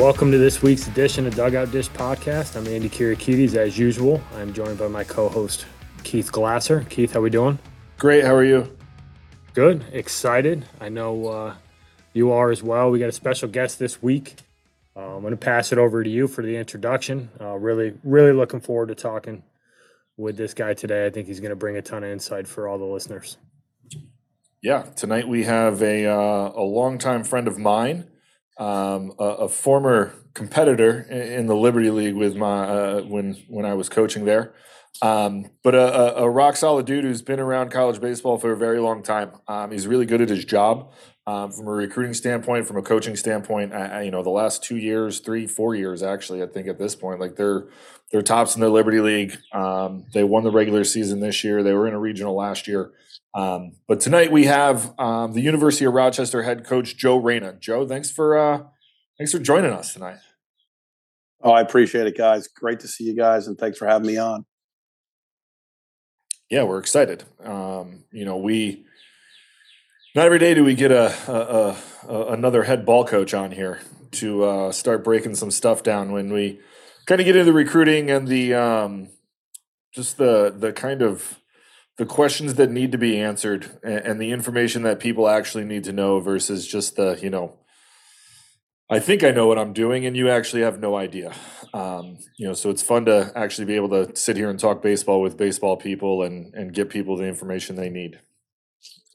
Welcome to this week's edition of Dugout Dish Podcast. I'm Andy Kirikides, as usual. I'm joined by my co-host Keith Glasser. Keith, how we doing? Great. How are you? Good. Excited. I know uh, you are as well. We got a special guest this week. Uh, I'm going to pass it over to you for the introduction. Uh, really, really looking forward to talking with this guy today. I think he's going to bring a ton of insight for all the listeners. Yeah. Tonight we have a uh, a longtime friend of mine um, a, a, former competitor in the Liberty League with my uh, when when I was coaching there. Um, but a, a, rock solid dude who's been around college baseball for a very long time. Um, he's really good at his job um, from a recruiting standpoint, from a coaching standpoint. I, I, you know, the last two years, three, four years, actually, I think at this point, like they're they're tops in the Liberty League. Um, they won the regular season this year. They were in a regional last year. Um, but tonight we have um, the University of Rochester head coach Joe Reina. Joe, thanks for uh, thanks for joining us tonight. Oh, I appreciate it, guys. Great to see you guys, and thanks for having me on. Yeah, we're excited. Um, you know, we not every day do we get a, a, a another head ball coach on here to uh, start breaking some stuff down when we kind of get into the recruiting and the um, just the the kind of the questions that need to be answered and, and, the information that people actually need to know versus just the you know i think i know what i'm doing and you actually have no idea. Um, you know so it's fun to actually be able to sit here and talk baseball with baseball people and and get people the information they need.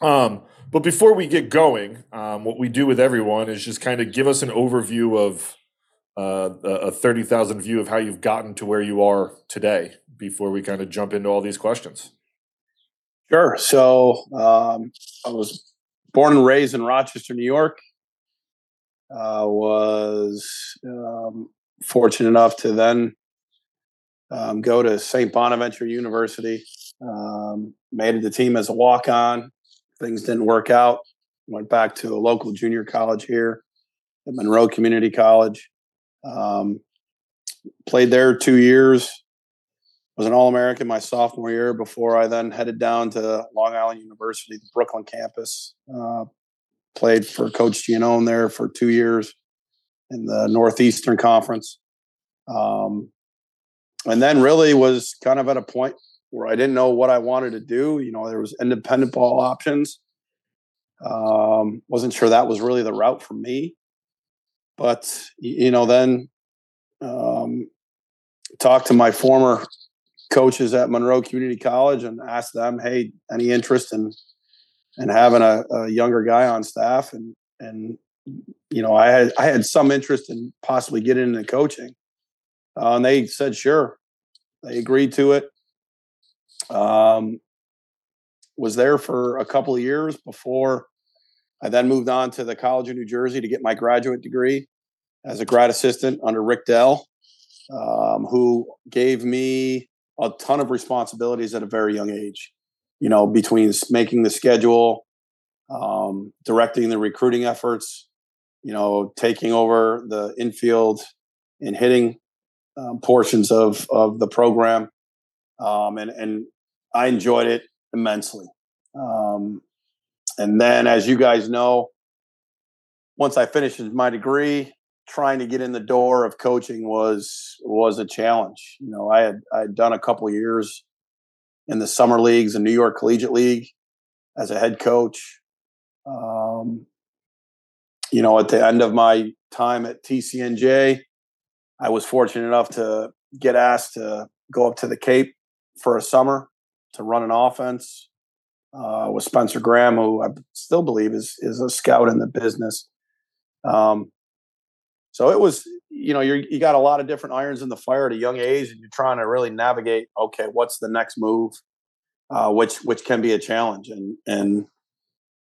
Um, but before we get going um, what we do with everyone is just kind of give us an overview of uh, a 30,000 view of how you've gotten to where you are today before we kind of jump into all these questions Sure. So um, I was born and raised in Rochester, New York. Uh, was um, fortunate enough to then um, go to St. Bonaventure University. Um, made the team as a walk on. Things didn't work out. Went back to a local junior college here at Monroe Community College. Um, played there two years was an All American my sophomore year before I then headed down to Long Island University, the Brooklyn campus. Uh, played for Coach Giannone there for two years in the Northeastern Conference. Um, and then really was kind of at a point where I didn't know what I wanted to do. You know, there was independent ball options. Um, wasn't sure that was really the route for me. But, you know, then um, talked to my former coaches at Monroe Community College and asked them, "Hey, any interest in in having a, a younger guy on staff?" And and you know, I had I had some interest in possibly getting into coaching, uh, and they said sure. They agreed to it. Um, was there for a couple of years before I then moved on to the College of New Jersey to get my graduate degree as a grad assistant under Rick Dell, um, who gave me a ton of responsibilities at a very young age. You know, between making the schedule, um, directing the recruiting efforts, you know, taking over the infield and hitting um, portions of of the program, um, and and I enjoyed it immensely. Um, and then, as you guys know, once I finished my degree, trying to get in the door of coaching was was a challenge. You know, I had I had done a couple years in the summer leagues, the New York Collegiate League, as a head coach. Um, you know, at the end of my time at TCNJ, I was fortunate enough to get asked to go up to the Cape for a summer to run an offense uh, with Spencer Graham, who I still believe is is a scout in the business. Um, so it was, you know, you you got a lot of different irons in the fire at a young age, and you're trying to really navigate. Okay, what's the next move? Uh, which which can be a challenge, and and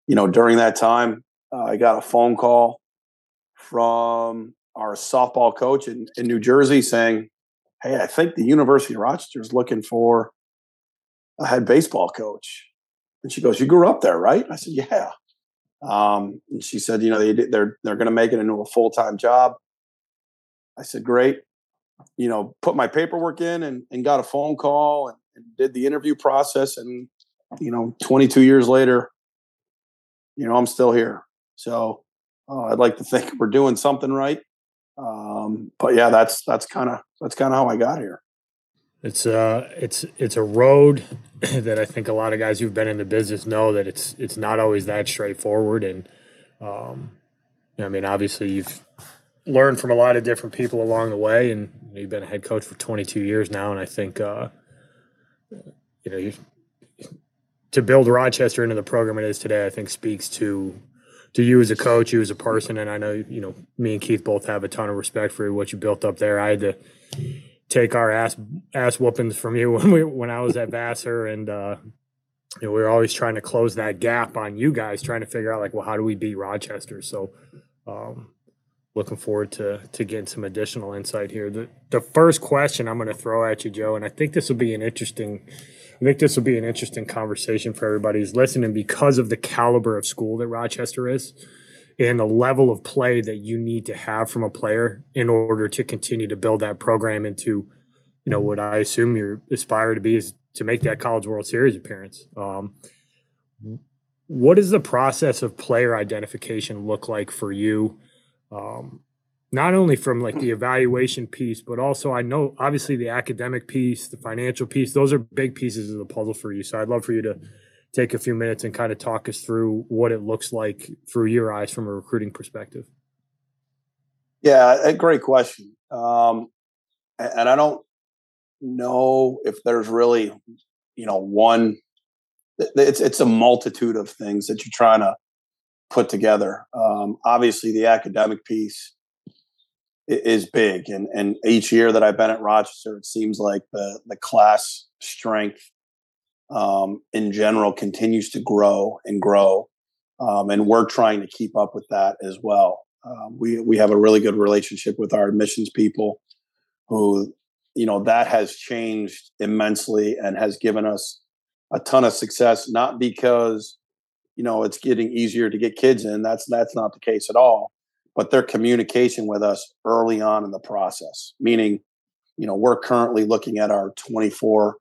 you know during that time, uh, I got a phone call from our softball coach in, in New Jersey saying, "Hey, I think the University of Rochester is looking for head baseball coach." And she goes, "You grew up there, right?" I said, "Yeah." Um, and she said, "You know, they they're they're going to make it into a full time job." I said, great. You know, put my paperwork in and, and got a phone call and, and did the interview process. And, you know, 22 years later, you know, I'm still here. So uh, I'd like to think we're doing something right. Um, but yeah, that's that's kind of that's kind of how I got here. It's uh it's it's a road that I think a lot of guys who've been in the business know that it's it's not always that straightforward. And um I mean obviously you've learned from a lot of different people along the way. And you've been a head coach for 22 years now. And I think uh you know you to build Rochester into the program it is today I think speaks to to you as a coach, you as a person, and I know you know me and Keith both have a ton of respect for what you built up there. I had to take our ass ass whoopings from you when we when I was at Vassar, and uh, you know we were always trying to close that gap on you guys, trying to figure out like, well, how do we beat Rochester? So, um, looking forward to to getting some additional insight here. The the first question I'm going to throw at you, Joe, and I think this will be an interesting I think this will be an interesting conversation for everybody who's listening because of the caliber of school that Rochester is and the level of play that you need to have from a player in order to continue to build that program into, you know, what I assume you aspire to be is to make that College World Series appearance. Um, what does the process of player identification look like for you? Um, not only from like the evaluation piece, but also I know obviously the academic piece, the financial piece, those are big pieces of the puzzle for you. So I'd love for you to take a few minutes and kind of talk us through what it looks like through your eyes from a recruiting perspective. Yeah, a great question. Um, and I don't know if there's really, you know, one. It's it's a multitude of things that you're trying to put together. Um, obviously, the academic piece is big. And and each year that I've been at Rochester, it seems like the the class strength um, in general continues to grow and grow, um, and we're trying to keep up with that as well. Um, we we have a really good relationship with our admissions people, who you know that has changed immensely and has given us a ton of success. Not because you know it's getting easier to get kids in. That's that's not the case at all but their communication with us early on in the process, meaning, you know, we're currently looking at our 24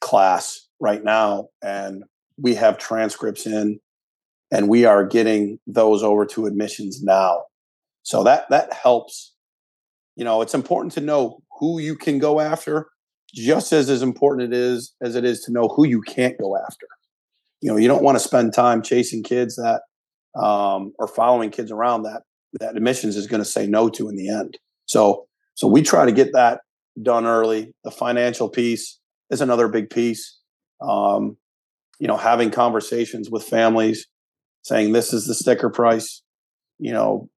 class right now, and we have transcripts in, and we are getting those over to admissions now. So that that helps. You know, it's important to know who you can go after, just as as important it is as it is to know who you can't go after. You know, you don't want to spend time chasing kids that um, or following kids around that that admissions is going to say no to in the end. So so we try to get that done early. The financial piece is another big piece. Um, you know, having conversations with families, saying this is the sticker price. You know,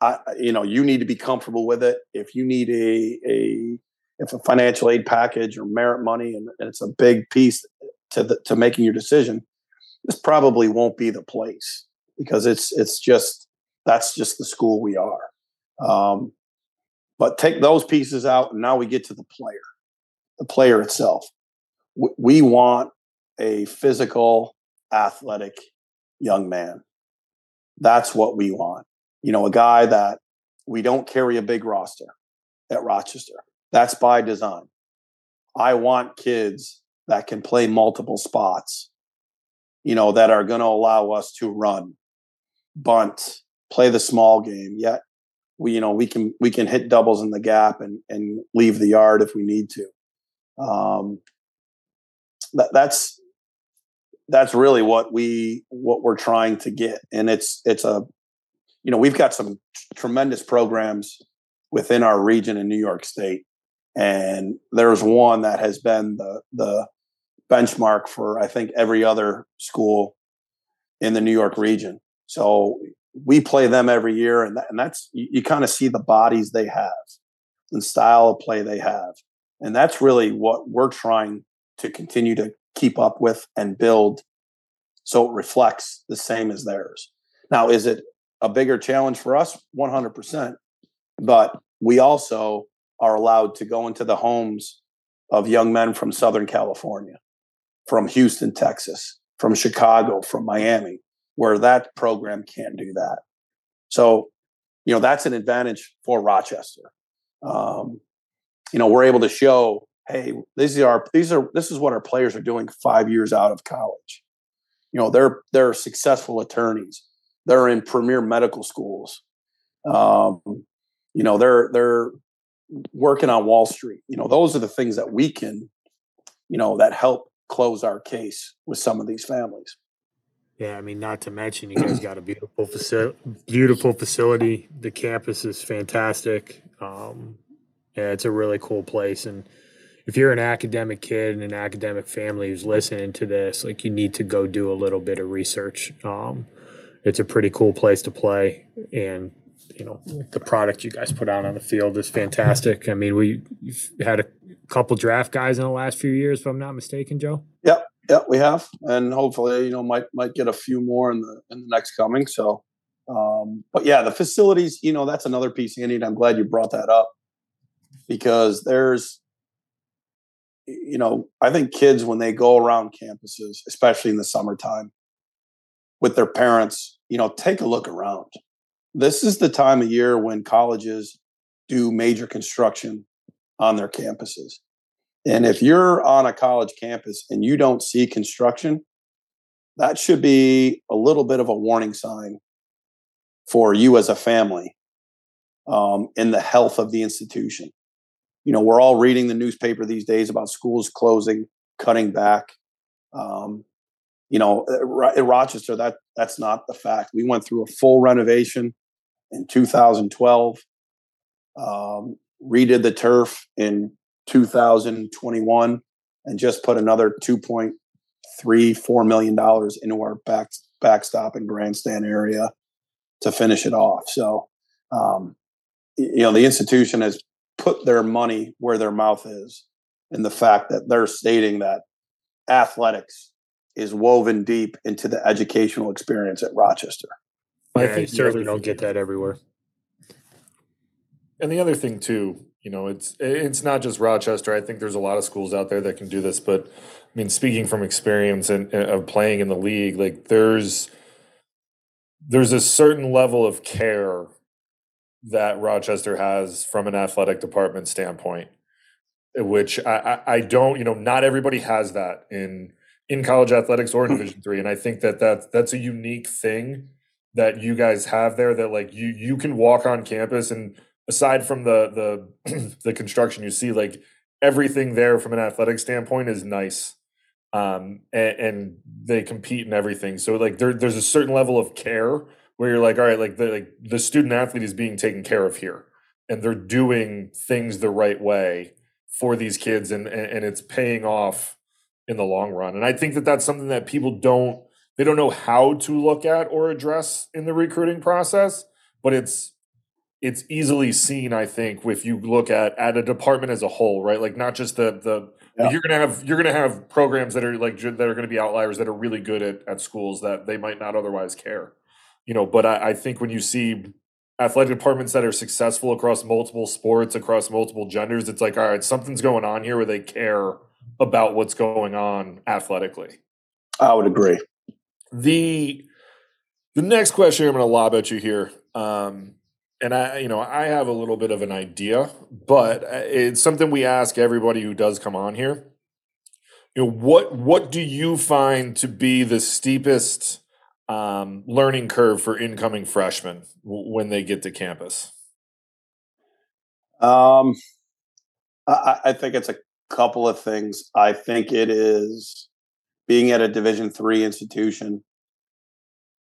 I you know you need to be comfortable with it. If you need a a if a financial aid package or merit money and, and it's a big piece to the, to making your decision, this probably won't be the place because it's it's just that's just the school we are. Um, but take those pieces out, and now we get to the player, the player itself. We want a physical, athletic young man. That's what we want. You know, a guy that we don't carry a big roster at Rochester. That's by design. I want kids that can play multiple spots, you know, that are going to allow us to run, bunt, play the small game. Yet we, you know, we can we can hit doubles in the gap and and leave the yard if we need to. Um, that, that's that's really what we what we're trying to get, and it's it's a, you know, we've got some tremendous programs within our region in New York State, and there's one that has been the the benchmark for I think every other school in the New York region. So we play them every year, and, that, and that's you, you kind of see the bodies they have, and style of play they have, and that's really what we're trying to continue to keep up with and build, so it reflects the same as theirs. Now, is it a bigger challenge for us? One hundred percent, but we also are allowed to go into the homes of young men from Southern California, from Houston, Texas, from Chicago, from Miami, where that program can't do that. So, you know, that's an advantage for Rochester. Um, you know, we're able to show hey, these are these are this is what our players are doing five years out of college. You know, they're they're successful attorneys. They're in premier medical schools. Um, you know, they're they're working on Wall Street. You know, those are the things that we can, you know, that help close our case with some of these families. Yeah, I mean, not to mention you guys got a beautiful facility. Beautiful facility. The campus is fantastic. Um, yeah, it's a really cool place. And if you're an academic kid and an academic family who's listening to this, like you need to go do a little bit of research. Um, it's a pretty cool place to play, and you know the product you guys put out on the field is fantastic. I mean, we had a couple draft guys in the last few years, if I'm not mistaken, Joe. Yep, yep, we have, and hopefully, you know, might might get a few more in the in the next coming. So, um, but yeah, the facilities, you know, that's another piece, Andy, and I'm glad you brought that up because there's, you know, I think kids when they go around campuses, especially in the summertime, with their parents, you know, take a look around. This is the time of year when colleges do major construction on their campuses. And if you're on a college campus and you don't see construction, that should be a little bit of a warning sign for you as a family um, in the health of the institution. You know, we're all reading the newspaper these days about schools closing, cutting back. Um, you know, in Rochester, that that's not the fact. We went through a full renovation in 2012, um, redid the turf in 2021, and just put another 2.3 four million dollars into our back backstop and grandstand area to finish it off. So, um, you know, the institution has put their money where their mouth is, in the fact that they're stating that athletics is woven deep into the educational experience at Rochester. I think certainly don't get that everywhere. And the other thing too, you know, it's it's not just Rochester. I think there's a lot of schools out there that can do this. But I mean, speaking from experience and of playing in the league, like there's there's a certain level of care that Rochester has from an athletic department standpoint, which I, I, I don't, you know, not everybody has that in in college athletics or in Division three, and I think that that that's a unique thing that you guys have there. That like you you can walk on campus and aside from the the the construction you see, like everything there from an athletic standpoint is nice. Um, and, and they compete in everything. So like there, there's a certain level of care where you're like, all right, like the like the student athlete is being taken care of here, and they're doing things the right way for these kids, and and, and it's paying off in the long run. And I think that that's something that people don't they don't know how to look at or address in the recruiting process, but it's it's easily seen i think if you look at at a department as a whole right like not just the the yeah. you're gonna have you're gonna have programs that are like that are gonna be outliers that are really good at, at schools that they might not otherwise care you know but I, I think when you see athletic departments that are successful across multiple sports across multiple genders it's like all right something's going on here where they care about what's going on athletically i would agree the the next question i'm going to lob at you here um, and I, you know, I have a little bit of an idea, but uh, it's something we ask everybody who does come on here. You know, what what do you find to be the steepest um, learning curve for incoming freshmen when they get to campus? Um, I, I think it's a couple of things. I think it is being at a Division three institution.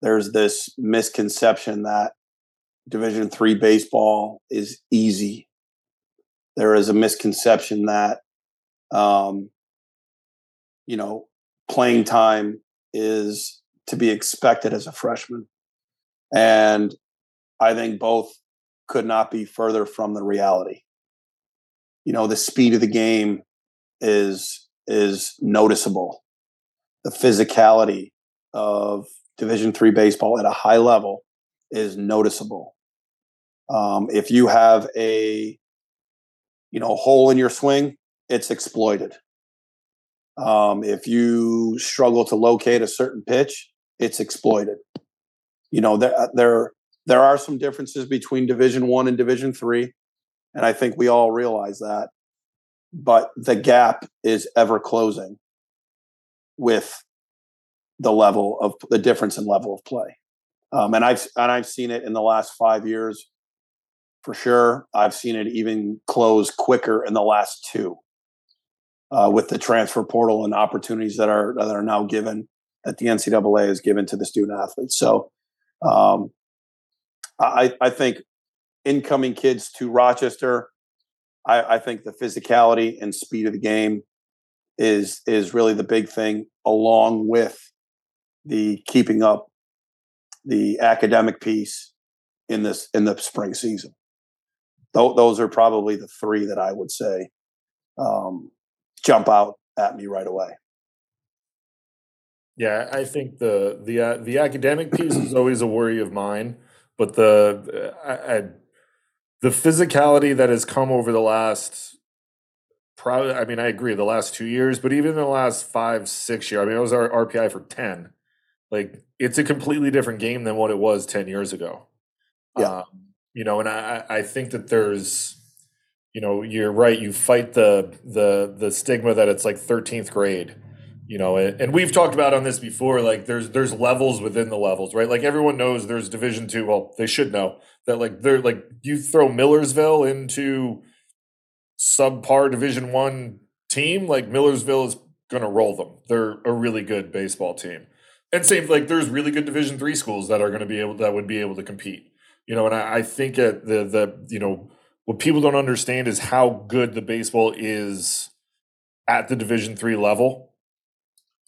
There's this misconception that Division three baseball is easy. There is a misconception that, um, you know, playing time is to be expected as a freshman, and I think both could not be further from the reality. You know, the speed of the game is is noticeable. The physicality of Division three baseball at a high level is noticeable. Um, if you have a you know hole in your swing, it's exploited. Um, if you struggle to locate a certain pitch, it's exploited. You know there uh, there there are some differences between Division One and Division Three, and I think we all realize that. but the gap is ever closing with the level of the difference in level of play. Um, and I've and I've seen it in the last five years for sure. I've seen it even close quicker in the last two uh, with the transfer portal and opportunities that are that are now given that the NCAA has given to the student athletes. So um, I, I think incoming kids to Rochester, I, I think the physicality and speed of the game is is really the big thing, along with the keeping up the academic piece in this in the spring season. Th- those are probably the three that I would say um, jump out at me right away. Yeah, I think the the uh, the academic piece is always a worry of mine, but the uh, I, I, the physicality that has come over the last probably I mean I agree the last two years, but even the last five six years. I mean, it was our RPI for ten. Like it's a completely different game than what it was ten years ago. Yeah, um, you know, and I I think that there's you know you're right. You fight the the the stigma that it's like thirteenth grade you know and, we've talked about on this before like there's there's levels within the levels right? Like everyone knows there's division two well they should know that like they're like you throw millersville into subpar division one team like millersville is gonna roll them. They're a really good baseball team. And same like there's really good division three schools that are going to be able that would be able to compete you know? And I, I think at the the you know what people don't understand is how good the baseball is at the division three level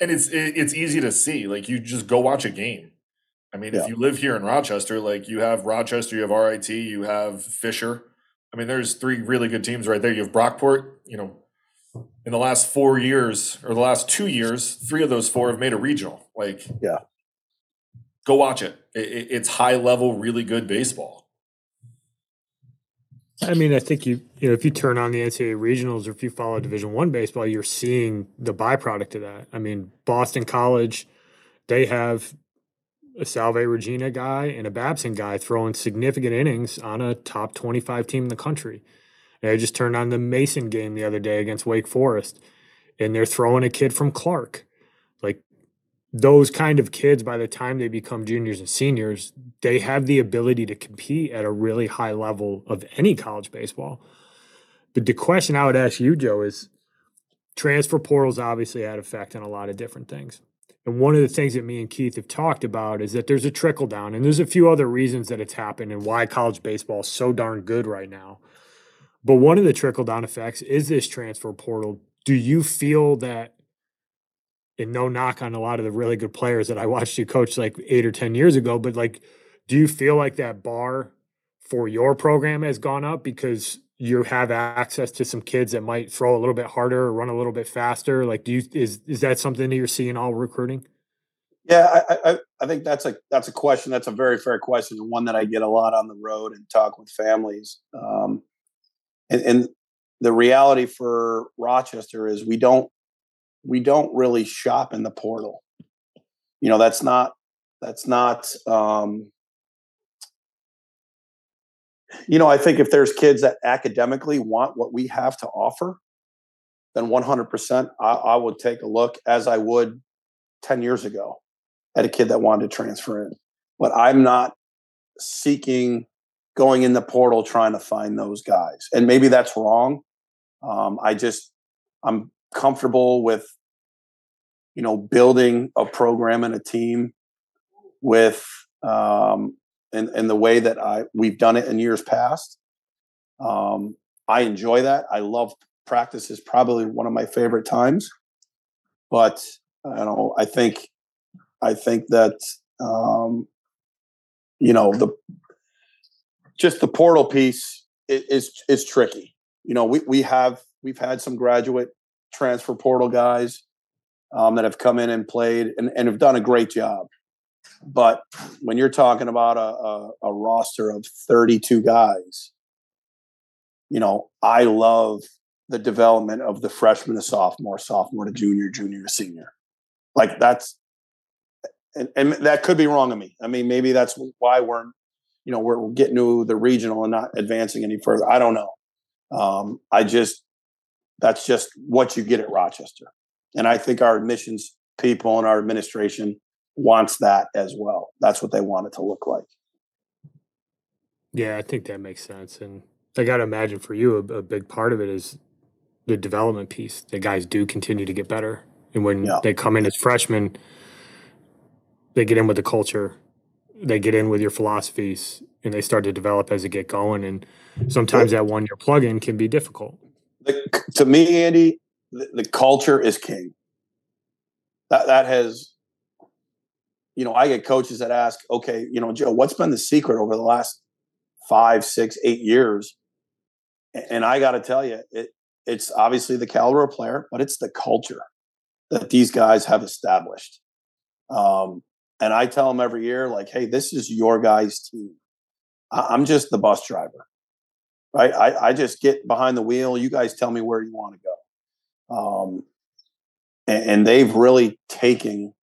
and it's it's easy to see. Like you just go watch a game. I mean, yeah. if you live here in Rochester, like you have Rochester, you have RIT, you have Fisher. I mean, there's three really good teams right there. You have Brockport. You know, in the last four years or the last two years, three of those four have made a regional. Like, yeah, go watch it. it it's high level, really good baseball. I mean, I think you you know if you turn on the NCAA regionals or if you follow Division One baseball, you're seeing the byproduct of that. I mean, Boston College, they have a Salve Regina guy and a Babson guy throwing significant innings on a top 25 team in the country. And I just turned on the Mason game the other day against Wake Forest, and they're throwing a kid from Clark. Like those kind of kids, by the time they become juniors and seniors, they have the ability to compete at a really high level of any college baseball. But the question I would ask you, Joe, is transfer portals obviously had effect on a lot of different things. And one of the things that me and Keith have talked about is that there's a trickle down, and there's a few other reasons that it's happened and why college baseball is so darn good right now. But one of the trickle down effects is this transfer portal. Do you feel that and no knock on a lot of the really good players that I watched you coach like eight or 10 years ago, but like, do you feel like that bar for your program has gone up because you have access to some kids that might throw a little bit harder or run a little bit faster? Like, do you, is, is that something that you're seeing all recruiting? Yeah, I, I, I think that's a that's a question. That's a very fair question, and one that I get a lot on the road and talk with families. Um, and, and the reality for Rochester is we don't we don't really shop in the portal. You know, that's not that's not um, you know, I think if there's kids that academically want what we have to offer, then 100% I, I, would take a look as I would 10 years ago at a kid that wanted to transfer in. But I'm not seeking going in the portal trying to find those guys. And maybe that's wrong. Um, I just, I'm comfortable with you know building a program and a team with um in, in the way that I we've done it in years past. Um, I enjoy that. I love practice is probably one of my favorite times. But I don't know I think I think that um, you know the just the portal piece is is tricky. You know, we we have we've had some graduate transfer portal guys um, that have come in and played and, and have done a great job. But when you're talking about a, a, a roster of 32 guys, you know, I love the development of the freshman to sophomore, sophomore to junior, junior to senior. Like that's, and, and that could be wrong of me. I mean, maybe that's why we're, you know, we're getting to the regional and not advancing any further. I don't know. Um, I just, that's just what you get at Rochester. And I think our admissions people and our administration wants that as well. That's what they want it to look like. Yeah, I think that makes sense. And I got to imagine for you, a, a, big part of it is the development piece. The guys do continue to get better. And when yeah. they come in as freshmen, they get in with the culture, they get in with your philosophies, and they start to develop as they get going. And sometimes that one year plug in can be difficult. The, to me, Andy, the, the culture is king. That that has, you know, I get coaches that ask, okay, you know, Joe, what's been the secret over the last five, six, eight years? And I got to tell you, it it's obviously the caliber of player, but it's the culture that these guys have established. Um, and I tell them every year, like, hey, this is your guys' team. I'm just the bus driver right? I, I just get behind the wheel. You guys tell me where you want to go. Um, and, and, they've really taken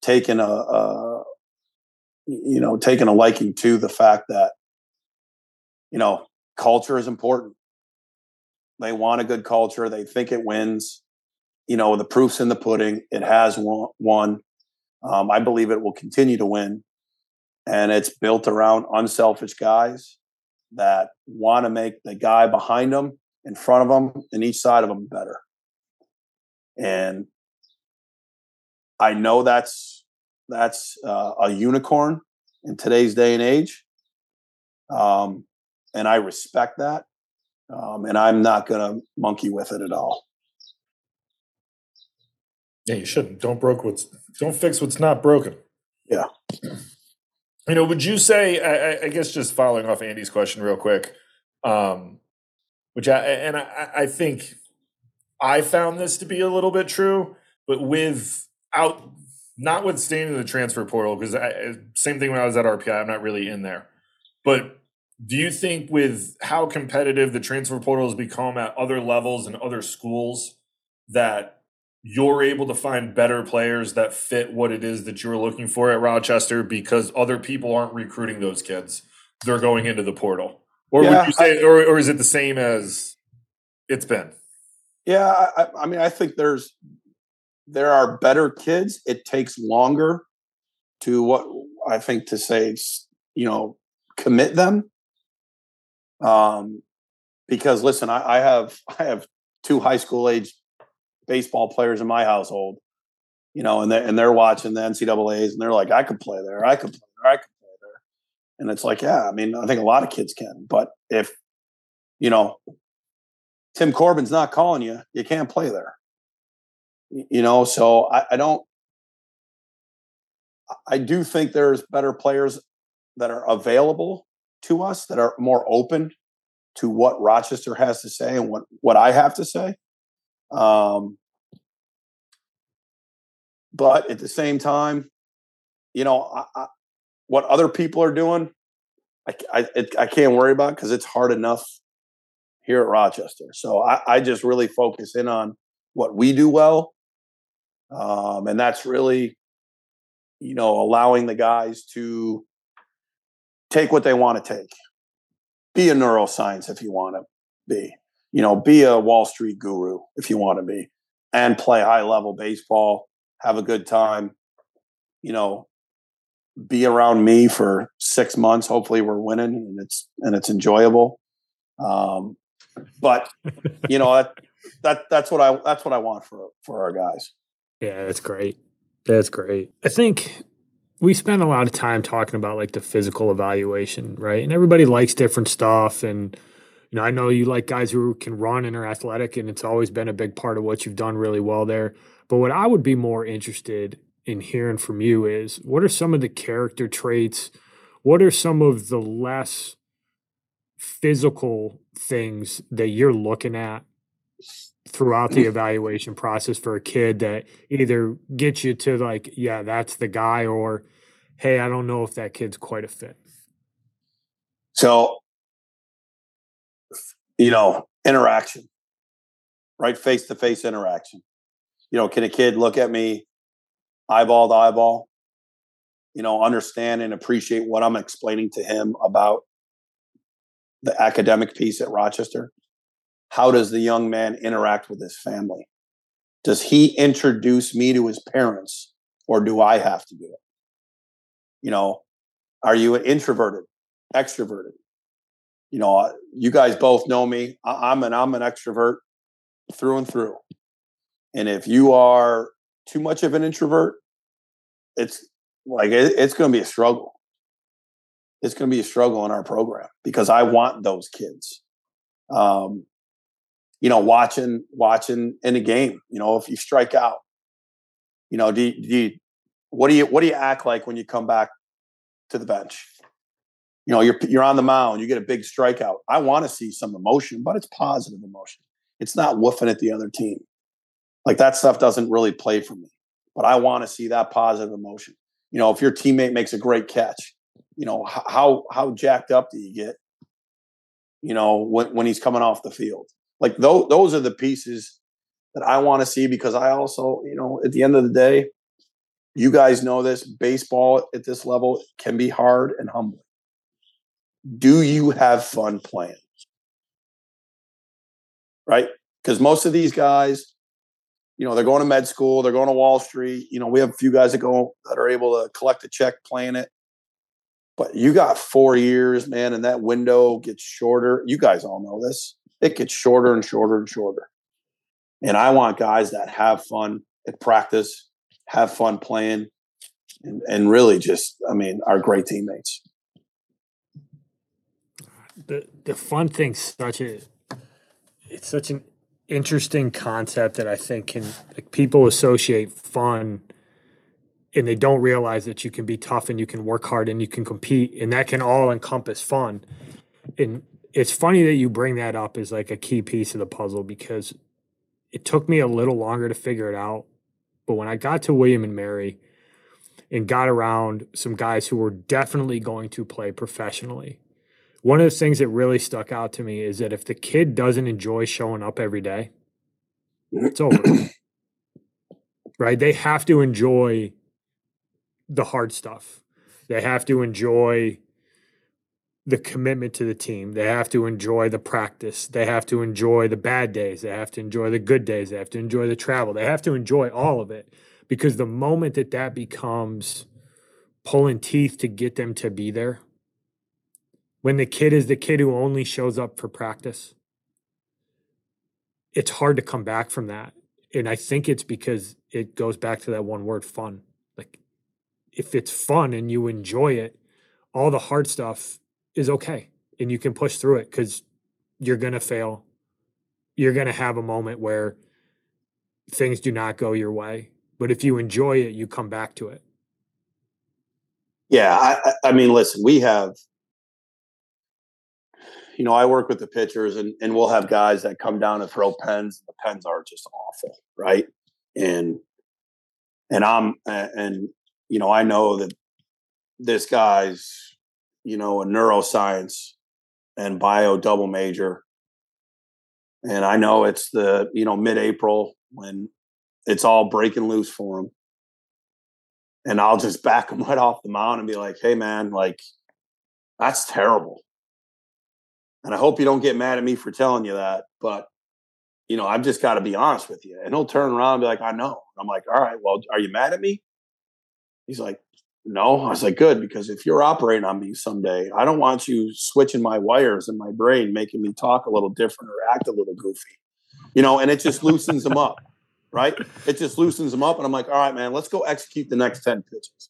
taken a, a you know taken a liking to the fact that you know culture is important. They want a good culture. They think it wins. You know, the proof's in the pudding. It has won. Um, I believe it will continue to win. And it's built around unselfish guys that want to make the guy behind them, in front of them, and each side of them better. And I know that's that's uh, a unicorn in today's day and age, um, and I respect that. Um, and I'm not going to monkey with it at all. Yeah, you shouldn't. Don't broke what's don't fix what's not broken. Yeah. You know, would you say? I, I, guess just following off Andy's question real quick, um, which I and I, I think I found this to be a little bit true, but without notwithstanding the transfer portal, because same thing when I was at RPI, I'm not really in there. But do you think with how competitive the transfer portal has become at other levels and other schools that you're able to find better players that fit what it is that you're looking for at Rochester because other people aren't recruiting those kids. They're going into the portal. Or yeah, would you say, I, or, or is it the same as it's been? Yeah, I, I mean, I think there's there are better kids. It takes longer to what I think to say, you know, commit them. Um, because listen, I, I have I have two high school age baseball players in my household, you know, and they're, and they're watching the NCAA's and they're like, I could play there, I could play there, I could play there. And it's like, yeah, I mean, I think a lot of kids can, but if, you know, Tim Corbin's not calling you, you can't play there. You know, so I, I don't, I do think there's better players that are available to us that are more open to what Rochester has to say and what, what I have to say. Um, but at the same time, you know, I, I, what other people are doing, I, I, it, I can't worry about because it's hard enough here at Rochester. So I, I, just really focus in on what we do well. Um, and that's really, you know, allowing the guys to take what they want to take. Be a neuroscience if you want to be you know, be a Wall Street guru if you want to be and play high level baseball, have a good time, you know, be around me for six months. Hopefully we're winning and it's, and it's enjoyable. Um, but you know, that, that, that's what I, that's what I want for, for our guys. Yeah, that's great. That's great. I think we spend a lot of time talking about like the physical evaluation, right? And everybody likes different stuff and, you know, I know you like guys who can run and are athletic, and it's always been a big part of what you've done really well there. But what I would be more interested in hearing from you is what are some of the character traits? What are some of the less physical things that you're looking at throughout the evaluation process for a kid that either gets you to like, yeah, that's the guy, or hey, I don't know if that kid's quite a fit? So you know, interaction, right? Face to face interaction. You know, can a kid look at me eyeball to eyeball, you know, understand and appreciate what I'm explaining to him about the academic piece at Rochester? how does the young man interact with his family? Does he introduce me to his parents or do I have to do it? You know, are you an introverted, extroverted? You know, you guys both know me. I'm an I'm an extrovert through and through. And if you are too much of an introvert, it's like it, it's going to be a struggle. It's going to be a struggle in our program because I want those kids. Um, you know, watching watching in a game. You know, if you strike out, you know, do do you, what do you what do you act like when you come back to the bench? You know, you're you're on the mound, you get a big strikeout. I want to see some emotion, but it's positive emotion. It's not woofing at the other team. Like that stuff doesn't really play for me. But I want to see that positive emotion. You know, if your teammate makes a great catch, you know, how how jacked up do you get? You know, when when he's coming off the field. Like those those are the pieces that I want to see because I also, you know, at the end of the day, you guys know this, baseball at this level can be hard and humbling. Do you have fun playing? Right? Because most of these guys, you know, they're going to med school, they're going to Wall Street. You know, we have a few guys that go that are able to collect a check playing it. But you got four years, man, and that window gets shorter. You guys all know this. It gets shorter and shorter and shorter. And I want guys that have fun at practice, have fun playing, and, and really just, I mean, are great teammates. The the fun thing such a it's such an interesting concept that I think can like people associate fun and they don't realize that you can be tough and you can work hard and you can compete and that can all encompass fun. And it's funny that you bring that up as like a key piece of the puzzle because it took me a little longer to figure it out. But when I got to William and Mary and got around some guys who were definitely going to play professionally, one of the things that really stuck out to me is that if the kid doesn't enjoy showing up every day, it's over. right? They have to enjoy the hard stuff. They have to enjoy the commitment to the team. They have to enjoy the practice. They have to enjoy the bad days. They have to enjoy the good days. They have to enjoy the travel. They have to enjoy all of it because the moment that that becomes pulling teeth to get them to be there, when the kid is the kid who only shows up for practice, it's hard to come back from that. And I think it's because it goes back to that one word fun. Like, if it's fun and you enjoy it, all the hard stuff is okay and you can push through it because you're going to fail. You're going to have a moment where things do not go your way. But if you enjoy it, you come back to it. Yeah. I, I mean, listen, we have you know, I work with the pitchers and, and we'll have guys that come down and throw pens. The pens are just awful, right? And and I'm and you know, I know that this guy's, you know, a neuroscience and bio double major. And I know it's the, you know, mid April when it's all breaking loose for him. And I'll just back him right off the mound and be like, hey man, like that's terrible and I hope you don't get mad at me for telling you that, but you know, I've just got to be honest with you. And he'll turn around and be like, I know. I'm like, all right, well, are you mad at me? He's like, no. I was like, good, because if you're operating on me someday, I don't want you switching my wires in my brain, making me talk a little different or act a little goofy. You know, and it just loosens them up, right? It just loosens them up. And I'm like, all right, man, let's go execute the next 10 pitches.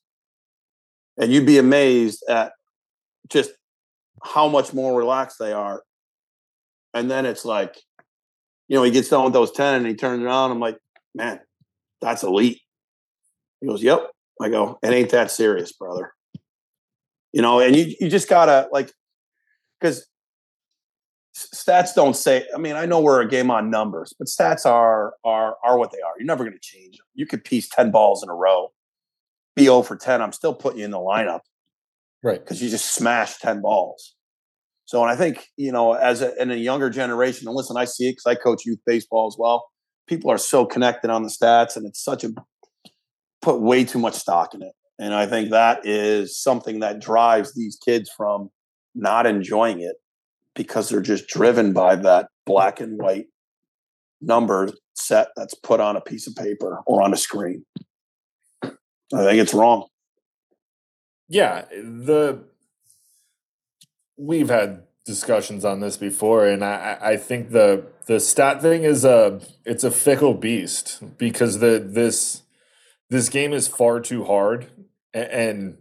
And you'd be amazed at just how much more relaxed they are. And then it's like, you know, he gets done with those 10 and he turns around. I'm like, man, that's elite. He goes, yep. I go, it ain't that serious, brother. You know, and you, you just gotta like, because stats don't say, I mean, I know we're a game on numbers, but stats are, are, are what they are. You're never going to change them. You could piece 10 balls in a row, be 0 for 10. I'm still putting you in the lineup right? Because you just smashed ten balls. So, and I think you know, as a, in a younger generation, and listen, I see it because I coach youth baseball as well. People are so connected on the stats, and it's such a put way too much stock in it. And I think that is something that drives these kids from not enjoying it because they're just driven by that black and white number set that's put on a piece of paper or on a screen. I think it's wrong. Yeah, the we've had discussions on this before, and I, I think the the stat thing is a it's a fickle beast because the this this game is far too hard, and, and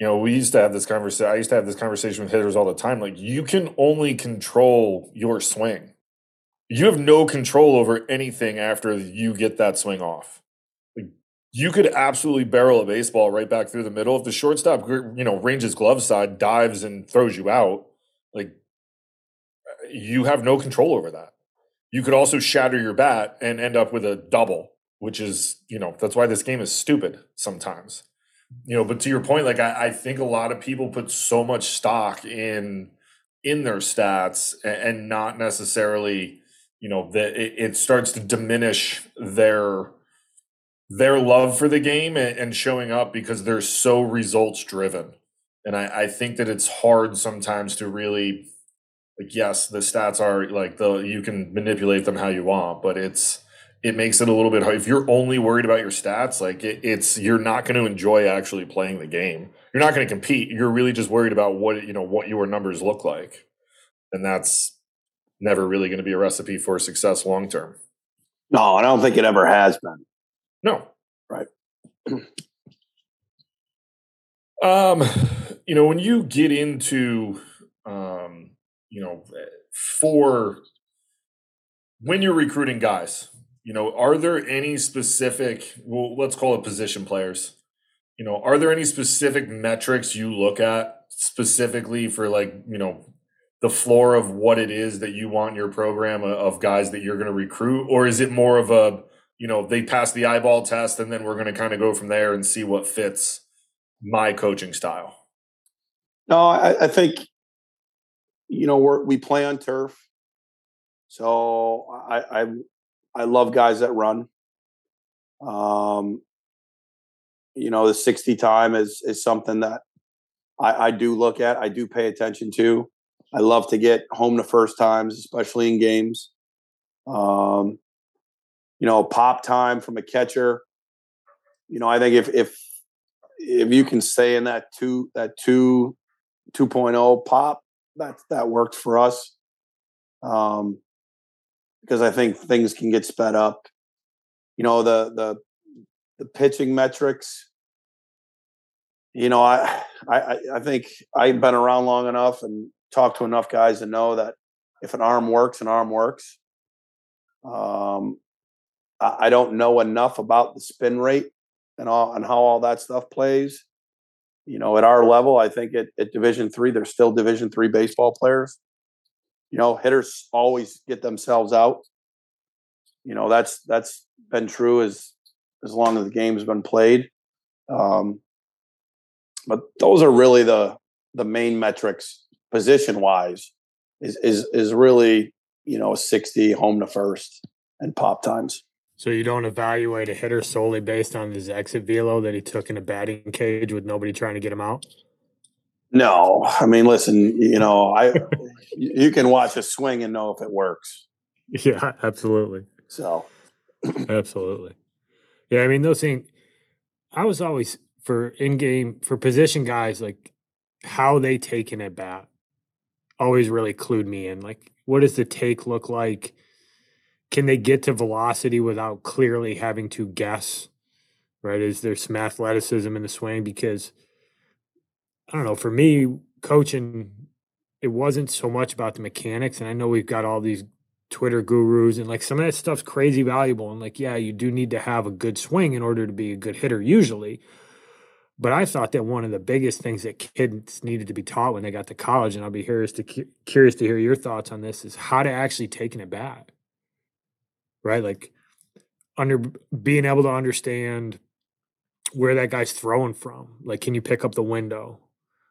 you know we used to have this conversation. I used to have this conversation with hitters all the time. Like you can only control your swing. You have no control over anything after you get that swing off you could absolutely barrel a baseball right back through the middle. If the shortstop, you know, ranges glove side, dives and throws you out, like you have no control over that. You could also shatter your bat and end up with a double, which is, you know, that's why this game is stupid sometimes. You know, but to your point, like I, I think a lot of people put so much stock in in their stats and, and not necessarily, you know, that it, it starts to diminish their their love for the game and, showing up because they're so results driven. And I, I think that it's hard sometimes to really like yes, the stats are like the you can manipulate them how you want, but it's it makes it a little bit hard. If you're only worried about your stats, like it, it's you're not going to enjoy actually playing the game. You're not going to compete. You're really just worried about what you know what your numbers look like, and that's never really going to be a recipe for success long term. No, I don't think it ever has been. No. Right. um, you know, when you get into, um, you know, for when you're recruiting guys, you know, are there any specific, well, let's call it position players? You know, are there any specific metrics you look at specifically for like, you know, the floor of what it is that you want in your program of guys that you're going to recruit? Or is it more of a, you know, they pass the eyeball test and then we're going to kind of go from there and see what fits my coaching style. No, I, I think, you know, we're, we play on turf. So I, I, I love guys that run. Um, you know, the 60 time is, is something that I, I do look at. I do pay attention to. I love to get home the first times, especially in games. Um, you know, pop time from a catcher. You know, I think if if if you can stay in that two that two 2.0 pop, that that worked for us. Um because I think things can get sped up. You know, the the the pitching metrics. You know, I I I think I've been around long enough and talked to enough guys to know that if an arm works, an arm works. Um, I don't know enough about the spin rate and all and how all that stuff plays. You know, at our level, I think at, at Division three, there's still Division three baseball players. You know, hitters always get themselves out. You know, that's that's been true as as long as the game's been played. Um, but those are really the the main metrics position wise. Is is is really you know sixty home to first and pop times. So you don't evaluate a hitter solely based on his exit velo that he took in a batting cage with nobody trying to get him out? No, I mean, listen, you know, I you can watch a swing and know if it works. Yeah, absolutely. So, absolutely. Yeah, I mean, those things. I was always for in game for position guys like how they take an at bat always really clued me in. Like, what does the take look like? Can they get to velocity without clearly having to guess? Right? Is there some athleticism in the swing? Because I don't know, for me, coaching, it wasn't so much about the mechanics. And I know we've got all these Twitter gurus and like some of that stuff's crazy valuable. And like, yeah, you do need to have a good swing in order to be a good hitter usually. But I thought that one of the biggest things that kids needed to be taught when they got to college, and I'll be curious to curious to hear your thoughts on this, is how to actually take an at bat right? Like under being able to understand where that guy's throwing from. Like, can you pick up the window?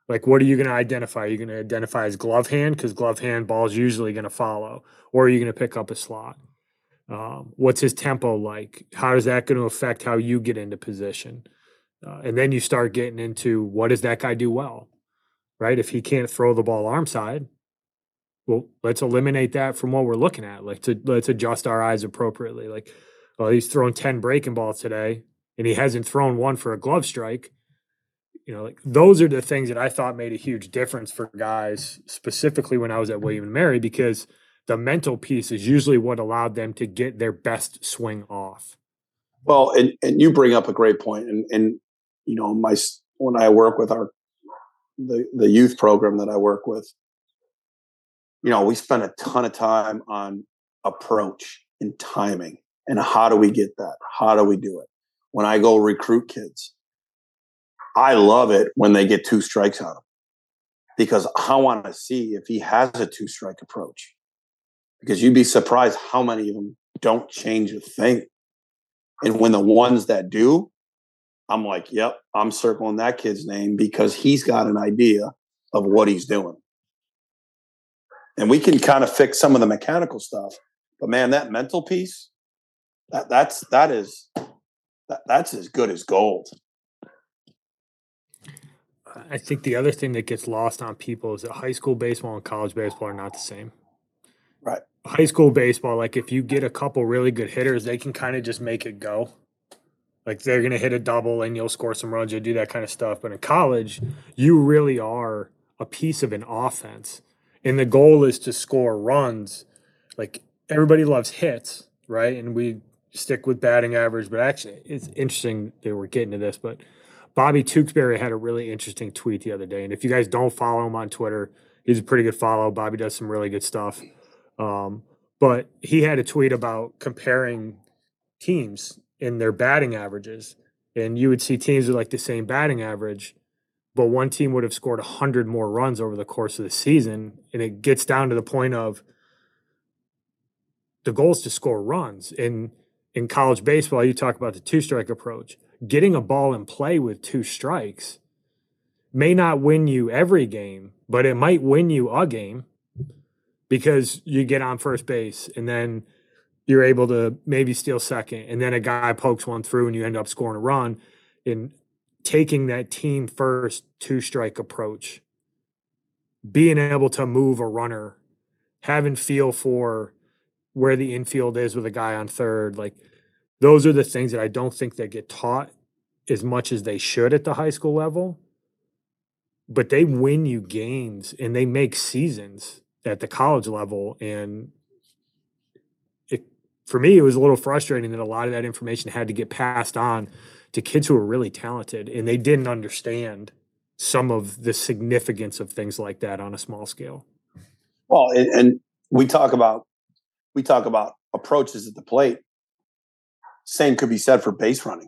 Like, what are you going to identify? Are you going to identify as glove hand because glove hand ball is usually going to follow, or are you going to pick up a slot? Um, what's his tempo like? How is that going to affect how you get into position? Uh, and then you start getting into what does that guy do well, right? If he can't throw the ball arm side, well, let's eliminate that from what we're looking at. Like to let's adjust our eyes appropriately. Like, well, he's thrown 10 breaking balls today and he hasn't thrown one for a glove strike. You know, like those are the things that I thought made a huge difference for guys, specifically when I was at mm-hmm. William and Mary, because the mental piece is usually what allowed them to get their best swing off. Well, and, and you bring up a great point, and and you know my when I work with our the the youth program that I work with, you know, we spend a ton of time on approach and timing and how do we get that? How do we do it? When I go recruit kids, I love it when they get two strikes on him because I want to see if he has a two strike approach. Because you'd be surprised how many of them don't change a thing. And when the ones that do, I'm like, yep, I'm circling that kid's name because he's got an idea of what he's doing. And we can kind of fix some of the mechanical stuff. But man, that mental piece, that that's that is that, that's as good as gold. I think the other thing that gets lost on people is that high school baseball and college baseball are not the same. Right. High school baseball, like if you get a couple really good hitters, they can kind of just make it go. Like they're going to hit a double and you'll score some runs, you'll do that kind of stuff. But in college, you really are a piece of an offense. And the goal is to score runs. Like everybody loves hits, right? And we stick with batting average, but actually, it's interesting that we're getting to this. But Bobby Tewksbury had a really interesting tweet the other day, and if you guys don't follow him on Twitter, he's a pretty good follow. Bobby does some really good stuff. Um, but he had a tweet about comparing teams in their batting averages, and you would see teams with like the same batting average, but one team would have scored 100 more runs over the course of the season. And it gets down to the point of the goal is to score runs. And in college baseball, you talk about the two strike approach. Getting a ball in play with two strikes may not win you every game, but it might win you a game because you get on first base and then you're able to maybe steal second and then a guy pokes one through and you end up scoring a run in taking that team first two strike approach being able to move a runner having feel for where the infield is with a guy on third. Like those are the things that I don't think they get taught as much as they should at the high school level. But they win you games and they make seasons at the college level. And it, for me, it was a little frustrating that a lot of that information had to get passed on to kids who were really talented and they didn't understand some of the significance of things like that on a small scale. Well, and, and we talk about we talk about approaches at the plate. Same could be said for base running.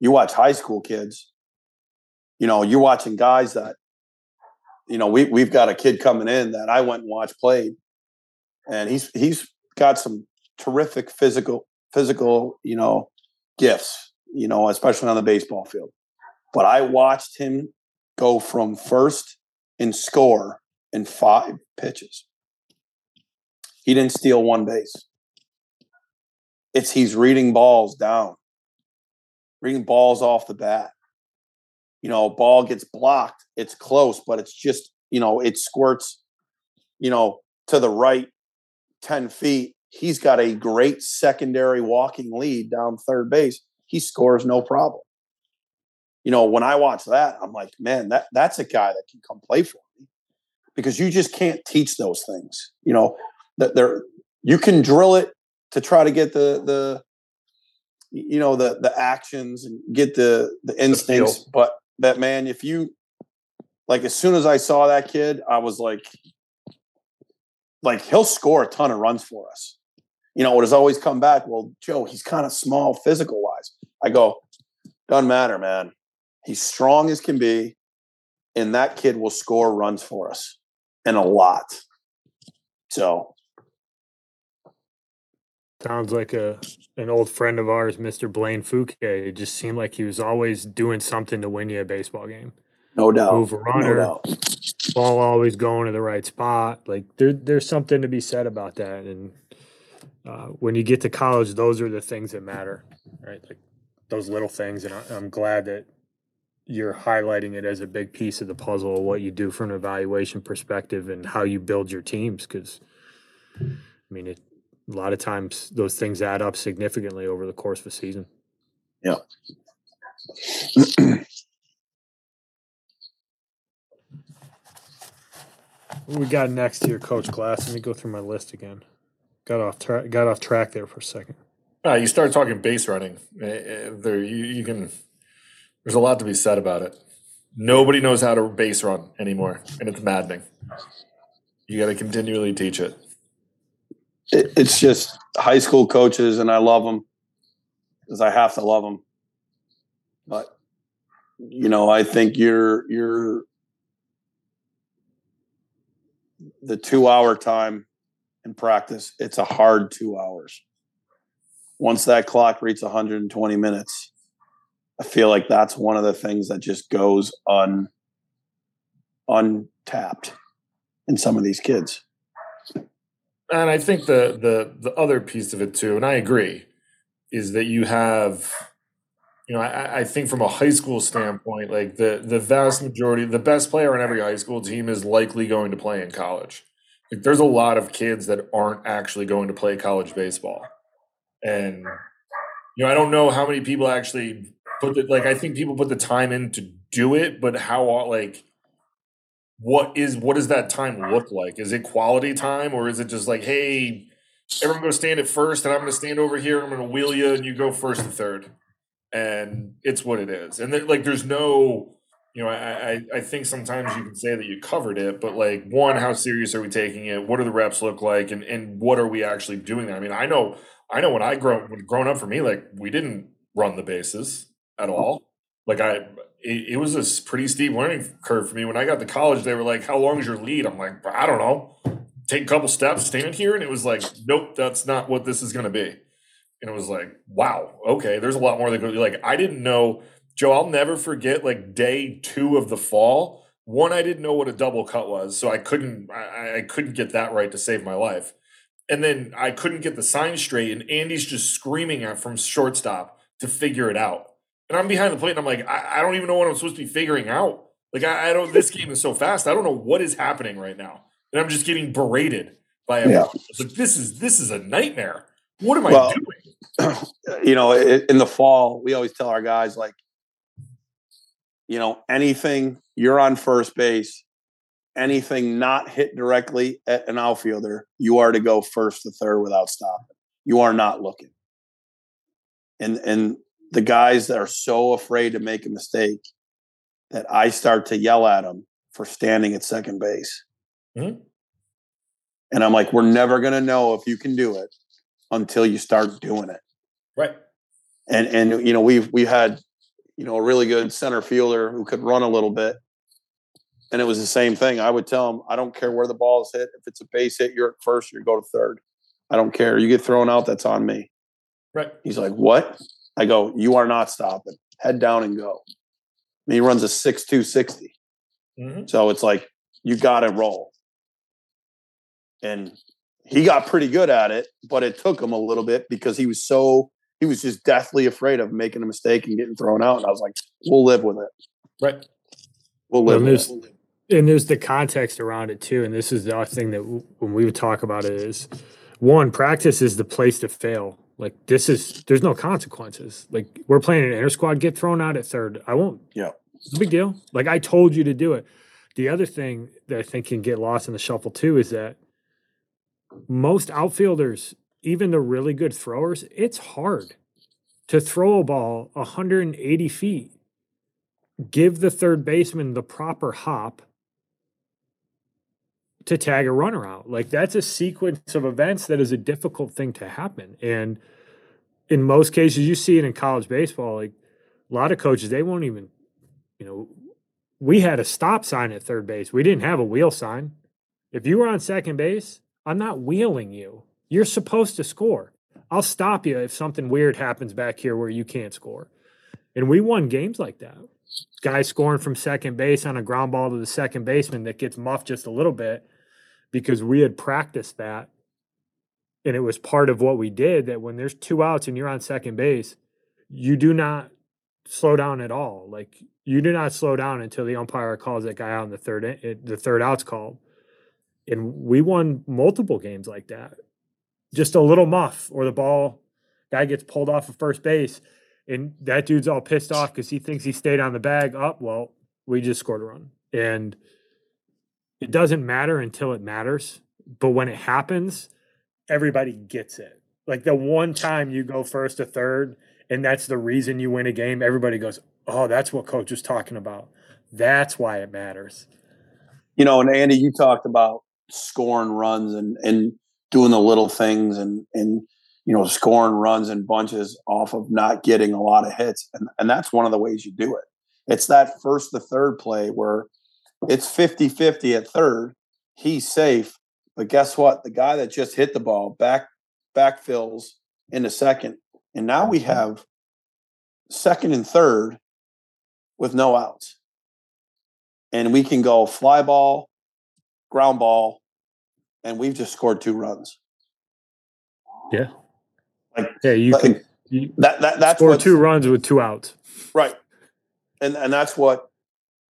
You watch high school kids, you know, you're watching guys that, you know, we we've got a kid coming in that I went and watched played, and he's he's got some terrific physical physical, you know, gifts, you know, especially on the baseball field. But I watched him go from first and score in five pitches. He didn't steal one base. It's he's reading balls down, reading balls off the bat. You know, ball gets blocked. It's close, but it's just, you know, it squirts, you know, to the right 10 feet. He's got a great secondary walking lead down third base. He scores no problem. You know, when I watch that, I'm like, man, that that's a guy that can come play for me because you just can't teach those things. You know, that there you can drill it to try to get the the you know the the actions and get the the instincts the but that man if you like as soon as i saw that kid i was like like he'll score a ton of runs for us you know it has always come back well joe he's kind of small physical wise i go doesn't matter man he's strong as can be and that kid will score runs for us and a lot so Sounds like a an old friend of ours, Mr. Blaine Fouquet. It just seemed like he was always doing something to win you a baseball game. No doubt. Move a runner, no ball always going to the right spot. Like there, there's something to be said about that. And uh, when you get to college, those are the things that matter, right? Like those little things. And I, I'm glad that you're highlighting it as a big piece of the puzzle of what you do from an evaluation perspective and how you build your teams. Because, I mean, it, a lot of times those things add up significantly over the course of a season. Yeah. What we got next here, Coach Glass? Let me go through my list again. Got off tra- got off track there for a second. Uh, you start talking base running. Uh, uh, there, you, you can. There's a lot to be said about it. Nobody knows how to base run anymore, and it's maddening. You got to continually teach it. it. It's just high school coaches, and I love them because I have to love them. But you know, I think you're you're the two hour time in practice. It's a hard two hours. Once that clock reaches 120 minutes, I feel like that's one of the things that just goes un untapped in some of these kids. And I think the the the other piece of it too, and I agree, is that you have, you know, I, I think from a high school standpoint, like the the vast majority, the best player on every high school team is likely going to play in college. Like there's a lot of kids that aren't actually going to play college baseball, and you know, I don't know how many people actually put the like. I think people put the time in to do it, but how like what is what does that time look like? Is it quality time or is it just like, hey, everyone go stand at first and I'm gonna stand over here, I'm gonna wheel you and you go first and third. And it's what it is. And there, like there's no, you know, I, I I think sometimes you can say that you covered it, but like one, how serious are we taking it? What do the reps look like? And and what are we actually doing there? I mean, I know I know when I grow when growing up for me, like we didn't run the bases at mm-hmm. all. Like I it, it, was a pretty steep learning curve for me. When I got to college, they were like, "How long is your lead?" I'm like, "I don't know. Take a couple steps, stand here," and it was like, "Nope, that's not what this is going to be." And it was like, "Wow, okay, there's a lot more that go." Like I didn't know, Joe. I'll never forget like day two of the fall. One, I didn't know what a double cut was, so I couldn't I, I couldn't get that right to save my life. And then I couldn't get the sign straight, and Andy's just screaming at from shortstop to figure it out and I'm behind the plate and I'm like, I, I don't even know what I'm supposed to be figuring out. Like I, I, don't. This game is so fast. I don't know what is happening right now, and I'm just getting berated by everyone. Yeah. Like this is this is a nightmare. What am well, I doing? You know, in the fall, we always tell our guys like, you know, anything you're on first base, anything not hit directly at an outfielder, you are to go first to third without stopping. You are not looking. And and the guys that are so afraid to make a mistake that I start to yell at them for standing at second base. Mm-hmm. And I'm like, we're never going to know if you can do it until you start doing it. Right. And and you know we've we had you know a really good center fielder who could run a little bit, and it was the same thing. I would tell him, I don't care where the ball is hit. If it's a base hit, you're at first. You go to third. I don't care. You get thrown out. That's on me. Right. He's like, what? I go, you are not stopping. Head down and go. And he runs a six two sixty. Mm-hmm. So it's like you got to roll. And he got pretty good at it, but it took him a little bit because he was so he was just deathly afraid of making a mistake and getting thrown out. And I was like, we'll live with it. Right. We'll live and there's, it. And there's the context around it too. And this is the thing that when we would talk about it is one, practice is the place to fail like this is there's no consequences. Like we're playing an inter squad, get thrown out at third. I won't. Yeah. It's a big deal. Like I told you to do it. The other thing that I think can get lost in the shuffle too is that most outfielders, even the really good throwers, it's hard to throw a ball 180 feet. Give the third baseman the proper hop to tag a runner out. Like that's a sequence of events that is a difficult thing to happen. And in most cases, you see it in college baseball. Like a lot of coaches, they won't even, you know, we had a stop sign at third base. We didn't have a wheel sign. If you were on second base, I'm not wheeling you. You're supposed to score. I'll stop you if something weird happens back here where you can't score. And we won games like that. Guy scoring from second base on a ground ball to the second baseman that gets muffed just a little bit because we had practiced that and it was part of what we did that when there's two outs and you're on second base, you do not slow down at all. Like you do not slow down until the umpire calls that guy out in the third in- the third out's called. And we won multiple games like that. Just a little muff or the ball guy gets pulled off of first base and that dude's all pissed off because he thinks he stayed on the bag. Up, oh, well, we just scored a run. And it doesn't matter until it matters. But when it happens, everybody gets it. Like the one time you go first to third, and that's the reason you win a game, everybody goes, Oh, that's what coach was talking about. That's why it matters. You know, and Andy, you talked about scoring runs and and doing the little things and and you know scoring runs and bunches off of not getting a lot of hits and and that's one of the ways you do it it's that first to third play where it's 50-50 at third. He's safe. But guess what? The guy that just hit the ball back backfills into second. And now we mm-hmm. have second and third with no outs. And we can go fly ball ground ball and we've just scored two runs. Yeah. Like yeah you can you, that that that's score two runs with two outs. Right. And and that's what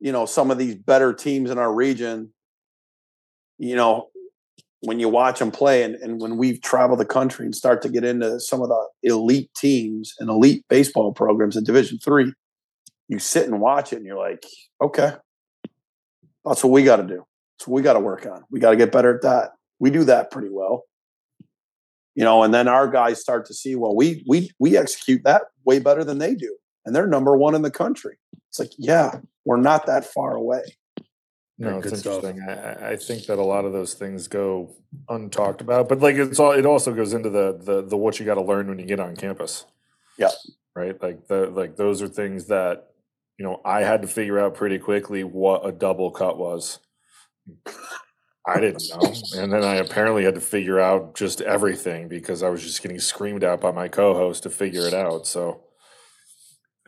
you know some of these better teams in our region you know when you watch them play and, and when we travel the country and start to get into some of the elite teams and elite baseball programs in division three you sit and watch it and you're like okay. That's what we got to do. That's what we got to work on. We got to get better at that. We do that pretty well. You know and then our guys start to see well we we we execute that way better than they do and they're number one in the country it's like, yeah, we're not that far away. No, it's interesting. I, I, think that a lot of those things go untalked about, but like it's all. It also goes into the the the what you got to learn when you get on campus. Yeah. Right. Like the like those are things that you know I had to figure out pretty quickly what a double cut was. I didn't know, and then I apparently had to figure out just everything because I was just getting screamed at by my co-host to figure it out. So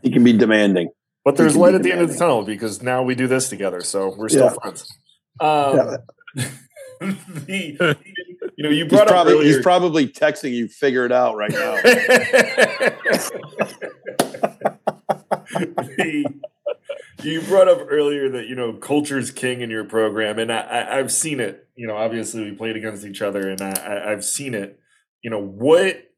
he can be demanding. But there's light at the end of the tunnel because now we do this together, so we're still yeah. friends. Um, yeah. the, you know, you brought he's probably, earlier, he's probably texting you. Figure it out right now. the, you brought up earlier that you know culture is king in your program, and I, I, have seen it. You know, obviously we played against each other, and I, I, I've seen it. You know what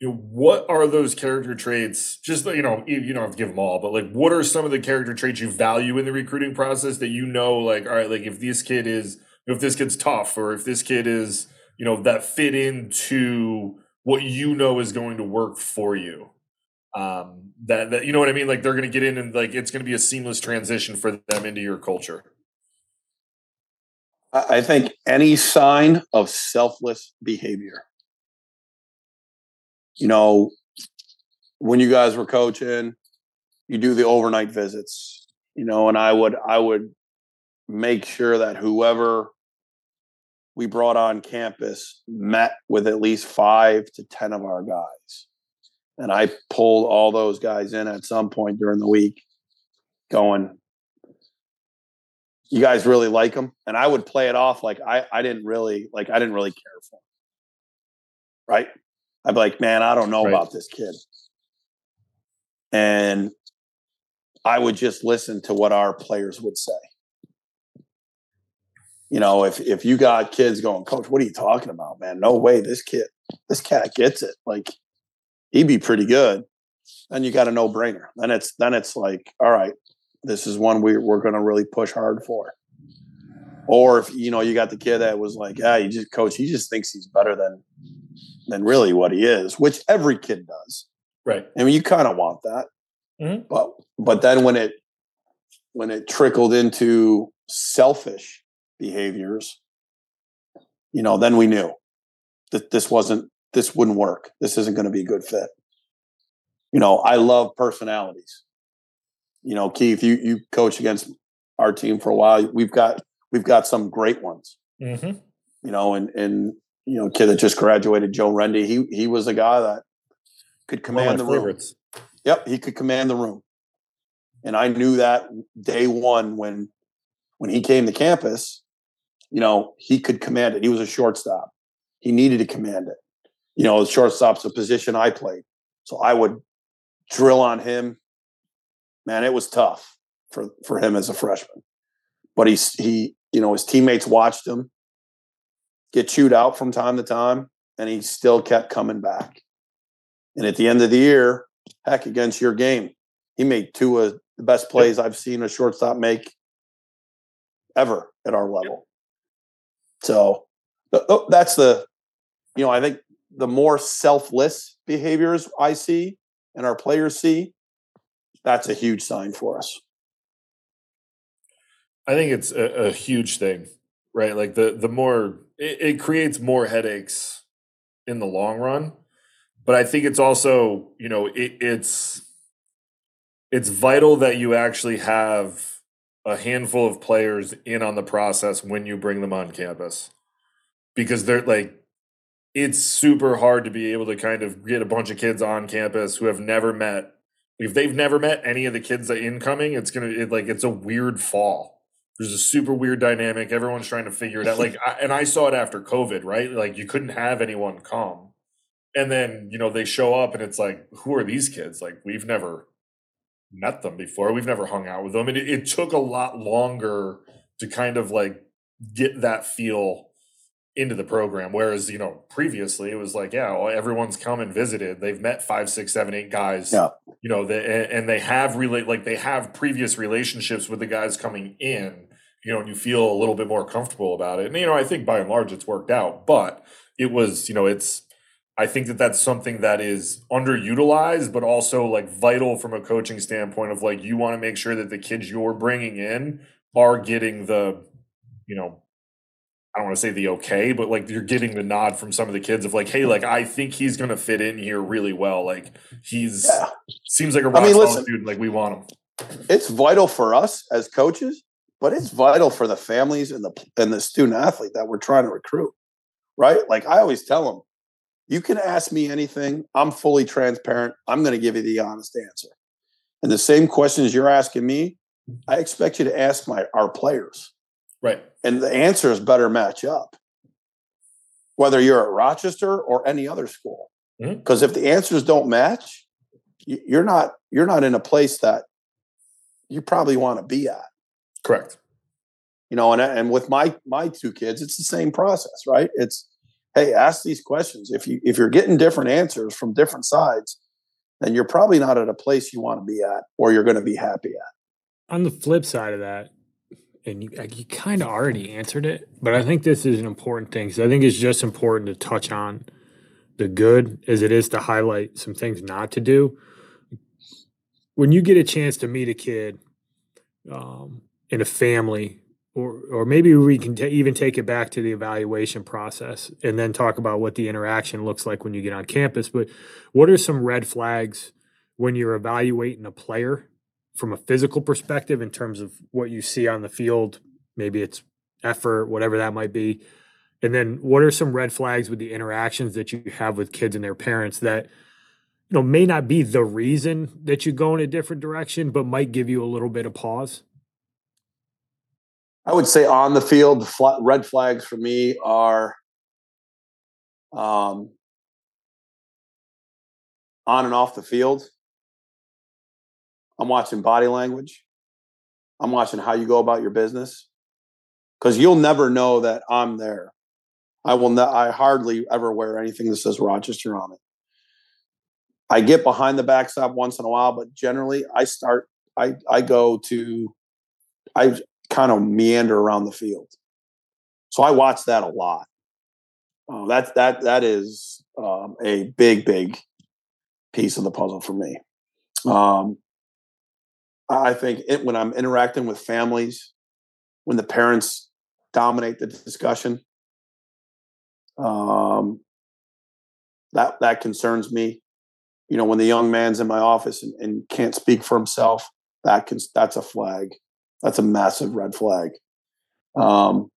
you know, what are those character traits? Just you know, you, you don't have to give them all, but like, what are some of the character traits you value in the recruiting process that you know, like, all right, like if this kid is, if this kid's tough, or if this kid is, you know, that fit into what you know is going to work for you. Um, that that you know what I mean? Like they're going to get in and like it's going to be a seamless transition for them into your culture. I think any sign of selfless behavior you know, when you guys were coaching, you do the overnight visits, you know, and I would I would make sure that whoever we brought on campus met with at least five to ten of our guys. And I pulled all those guys in at some point during the week, going, you guys really like them and i would play it off like i i didn't really like i didn't really care for them right I'd be like, man, I don't know right. about this kid. And I would just listen to what our players would say. You know, if if you got kids going, coach, what are you talking about, man? No way, this kid, this cat gets it. Like he'd be pretty good. Then you got a no brainer. Then it's then it's like, all right, this is one we we're going to really push hard for. Or if you know you got the kid that was like, yeah, you just coach, he just thinks he's better than than really what he is, which every kid does. Right. I mean, you kind of want that, mm-hmm. but but then when it when it trickled into selfish behaviors, you know, then we knew that this wasn't this wouldn't work. This isn't going to be a good fit. You know, I love personalities. You know, Keith, you you coach against our team for a while. We've got we've got some great ones. Mm-hmm. You know, and and you know, kid that just graduated, Joe Rendy. He he was a guy that could command the favorites. room. Yep, he could command the room, and I knew that day one when when he came to campus. You know, he could command it. He was a shortstop. He needed to command it. You know, the shortstop's a position I played, so I would drill on him. Man, it was tough for for him as a freshman. But he's he, you know, his teammates watched him get chewed out from time to time, and he still kept coming back. And at the end of the year, heck, against your game, he made two of the best plays I've seen a shortstop make ever at our level. So oh, that's the, you know, I think the more selfless behaviors I see and our players see, that's a huge sign for us. I think it's a, a huge thing, right? Like the the more it, it creates more headaches in the long run, but I think it's also you know it, it's it's vital that you actually have a handful of players in on the process when you bring them on campus because they're like it's super hard to be able to kind of get a bunch of kids on campus who have never met if they've never met any of the kids that incoming it's gonna it, like it's a weird fall there's a super weird dynamic. Everyone's trying to figure it out. Like, I, and I saw it after COVID, right? Like, you couldn't have anyone come, and then you know they show up, and it's like, who are these kids? Like, we've never met them before. We've never hung out with them, and it, it took a lot longer to kind of like get that feel into the program. Whereas, you know, previously it was like, yeah, well, everyone's come and visited. They've met five, six, seven, eight guys. Yeah. You know, they, and they have relate like they have previous relationships with the guys coming in you know, and you feel a little bit more comfortable about it. And, you know, I think by and large it's worked out, but it was, you know, it's, I think that that's something that is underutilized, but also like vital from a coaching standpoint of like, you want to make sure that the kids you're bringing in are getting the, you know, I don't want to say the okay, but like you're getting the nod from some of the kids of like, hey, like I think he's going to fit in here really well. Like he's yeah. seems like a rock I mean, listen, dude. Like we want him. It's vital for us as coaches but it's vital for the families and the and the student athlete that we're trying to recruit right? Like i always tell them you can ask me anything. I'm fully transparent. I'm going to give you the honest answer. And the same questions you're asking me i expect you to ask my our players. Right. And the answers better match up whether you're at rochester or any other school. Because mm-hmm. if the answers don't match you're not you're not in a place that you probably want to be at Correct. You know, and and with my my two kids, it's the same process, right? It's hey, ask these questions. If you if you're getting different answers from different sides, then you're probably not at a place you want to be at or you're going to be happy at. On the flip side of that, and you, you kind of already answered it, but I think this is an important thing because I think it's just important to touch on the good as it is to highlight some things not to do. When you get a chance to meet a kid, um, in a family or or maybe we can t- even take it back to the evaluation process and then talk about what the interaction looks like when you get on campus. But what are some red flags when you're evaluating a player from a physical perspective in terms of what you see on the field? Maybe it's effort whatever that might be. And then what are some red flags with the interactions that you have with kids and their parents that you know may not be the reason that you go in a different direction but might give you a little bit of pause I would say on the field, the red flags for me are um, on and off the field. I'm watching body language. I'm watching how you go about your business because you'll never know that I'm there. I will. Ne- I hardly ever wear anything that says Rochester on it. I get behind the backstop once in a while, but generally I start. I I go to. I kind of meander around the field. So I watch that a lot. Uh, that that that is um, a big big piece of the puzzle for me. Um, I think it, when I'm interacting with families, when the parents dominate the discussion, um, that that concerns me. You know, when the young man's in my office and, and can't speak for himself, that can that's a flag. That's a massive red flag. Um,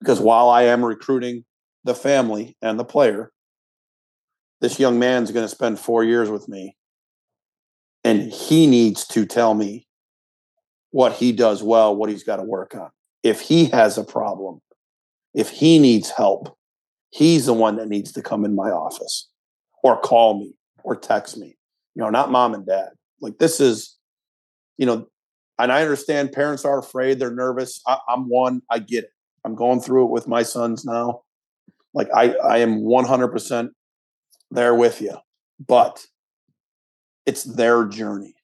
because while I am recruiting the family and the player, this young man's going to spend four years with me. And he needs to tell me what he does well, what he's got to work on. If he has a problem, if he needs help, he's the one that needs to come in my office or call me or text me. you know, not mom and dad. Like this is, you know, and I understand parents are afraid, they're nervous. I, I'm one, I get it. I'm going through it with my sons now. Like I, I am 100% there with you, but it's their journey.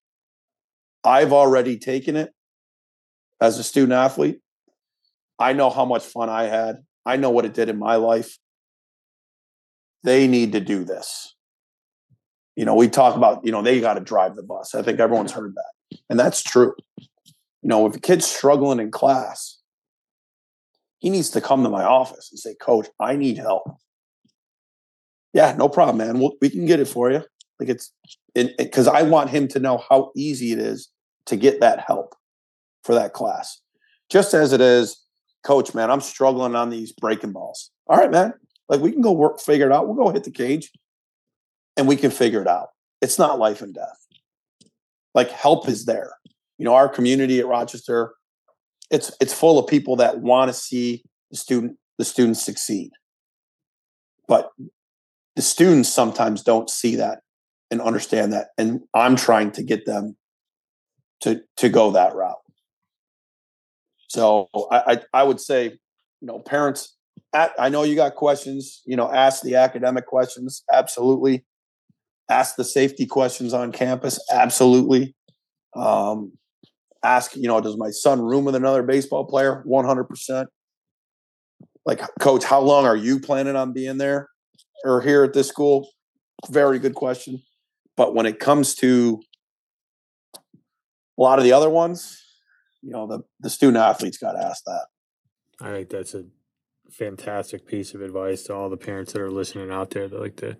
I've already taken it as a student athlete. I know how much fun I had. I know what it did in my life. They need to do this. You know, we talk about, you know, they got to drive the bus. I think everyone's heard that. And that's true. You know, if a kid's struggling in class, he needs to come to my office and say, Coach, I need help. Yeah, no problem, man. We'll, we can get it for you. Like it's because I want him to know how easy it is to get that help for that class. Just as it is, Coach, man, I'm struggling on these breaking balls. All right, man. Like we can go work, figure it out. We'll go hit the cage and we can figure it out. It's not life and death. Like help is there. You know, our community at Rochester, it's it's full of people that want to see the student the students succeed. But the students sometimes don't see that and understand that. And I'm trying to get them to to go that route. So I I, I would say, you know, parents at, I know you got questions, you know, ask the academic questions, absolutely. Ask the safety questions on campus, absolutely. Um, ask, you know, does my son room with another baseball player? 100%. Like, coach, how long are you planning on being there or here at this school? Very good question. But when it comes to a lot of the other ones, you know, the, the student athletes got to ask that. I think that's a fantastic piece of advice to all the parents that are listening out there that like to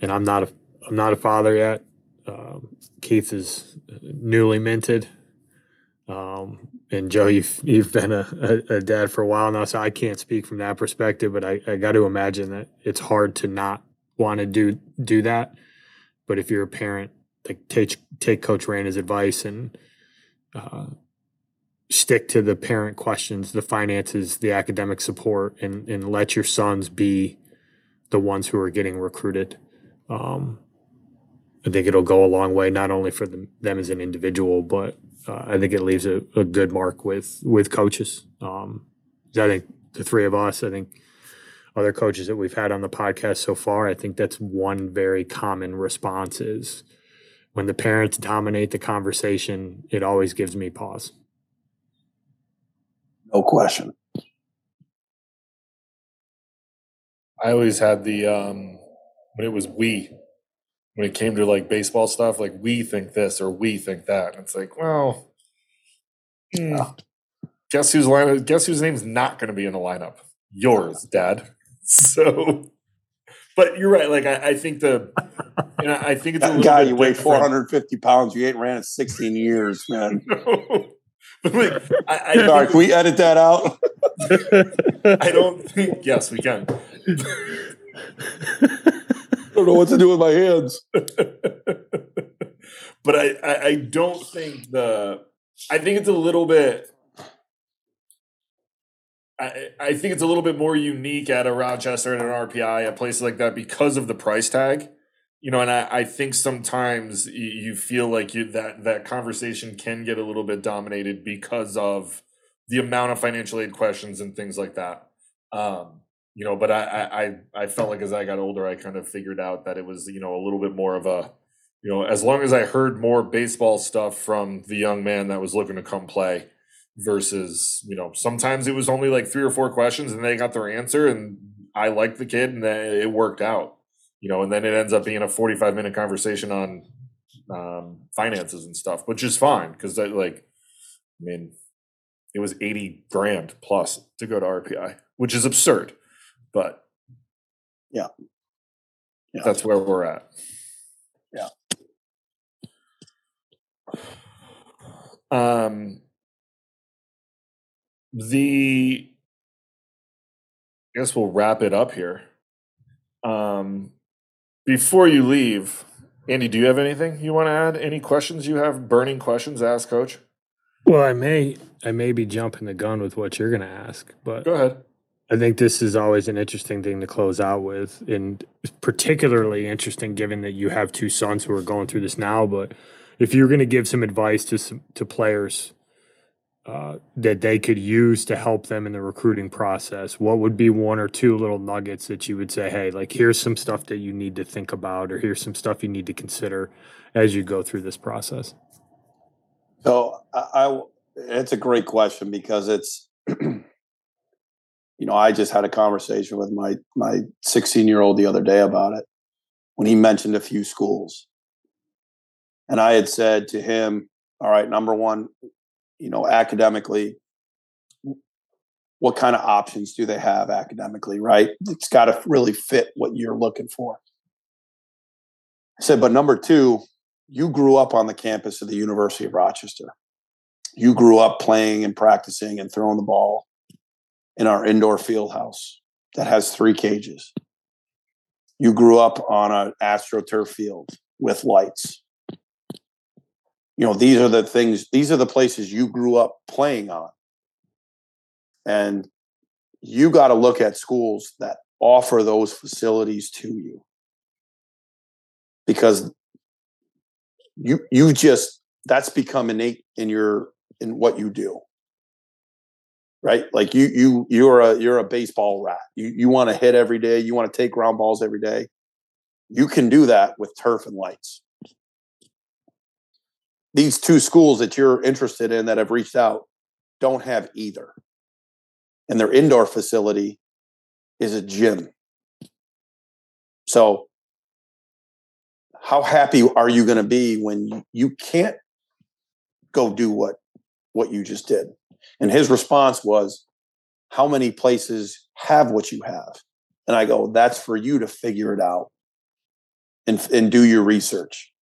and I'm not a I'm not a father yet. Um, Keith is newly minted. Um, and Joe, you've you've been a, a, a, dad for a while now, so I can't speak from that perspective. But I, I got to imagine that it's hard to not want to do do that. But if you're a parent, like take take Coach Reina's advice and uh, stick to the parent questions, the finances, the academic support, and and let your sons be the ones who are getting recruited. Um, I think it'll go a long way, not only for them, them as an individual, but uh, I think it leaves a, a, good mark with with coaches. Um, I think the three of us, I think other coaches that we've had on the podcast so far, I think that's one very common response is when the parents dominate the conversation, it always gives me pause. No question. I always had the um when it was we when it came to like baseball stuff, like we think this or we think that. And it's like, well, mm, guess whose line? Guess whose name's not going to be in the lineup? Yours, Dad. So, but you're right. Like I, I think the, and I, I think it's a guy. You weigh 450 pounds. You ain't ran in 16 years, man. no. But like, I, I Sorry, can we edit that out? I don't think. Yes, we can don't know what to do with my hands. but I, I, I don't think the I think it's a little bit I, I think it's a little bit more unique at a Rochester and an RPI at places like that because of the price tag. You know, and I, I think sometimes you, you feel like you that that conversation can get a little bit dominated because of the amount of financial aid questions and things like that. Um, you know, but I, I I felt like as I got older, I kind of figured out that it was you know a little bit more of a, you know, as long as I heard more baseball stuff from the young man that was looking to come play, versus you know sometimes it was only like three or four questions and they got their answer and I liked the kid and it worked out, you know, and then it ends up being a forty five minute conversation on um, finances and stuff, which is fine because like, I mean, it was eighty grand plus to go to RPI, which is absurd but yeah, yeah. that's where we're at. Yeah. Um, the I guess we'll wrap it up here. Um, before you leave, Andy, do you have anything you want to add? Any questions you have? Burning questions? Ask Coach. Well, I may I may be jumping the gun with what you're going to ask, but go ahead. I think this is always an interesting thing to close out with, and particularly interesting given that you have two sons who are going through this now. But if you're going to give some advice to some, to players uh, that they could use to help them in the recruiting process, what would be one or two little nuggets that you would say, hey, like here's some stuff that you need to think about, or here's some stuff you need to consider as you go through this process? So I, I it's a great question because it's you know, I just had a conversation with my my 16 year old the other day about it when he mentioned a few schools. And I had said to him, all right, number one, you know, academically, what kind of options do they have academically, right? It's got to really fit what you're looking for. I said, but number two, you grew up on the campus of the University of Rochester. You grew up playing and practicing and throwing the ball in our indoor field house that has three cages. You grew up on an astroturf field with lights. You know, these are the things, these are the places you grew up playing on. And you got to look at schools that offer those facilities to you. Because you you just that's become innate in your in what you do right? Like you you you're a you're a baseball rat. You you want to hit every day. You want to take ground balls every day. You can do that with turf and lights. These two schools that you're interested in that have reached out don't have either. And their indoor facility is a gym. So how happy are you going to be when you can't go do what what you just did? And his response was, How many places have what you have? And I go, That's for you to figure it out and, and do your research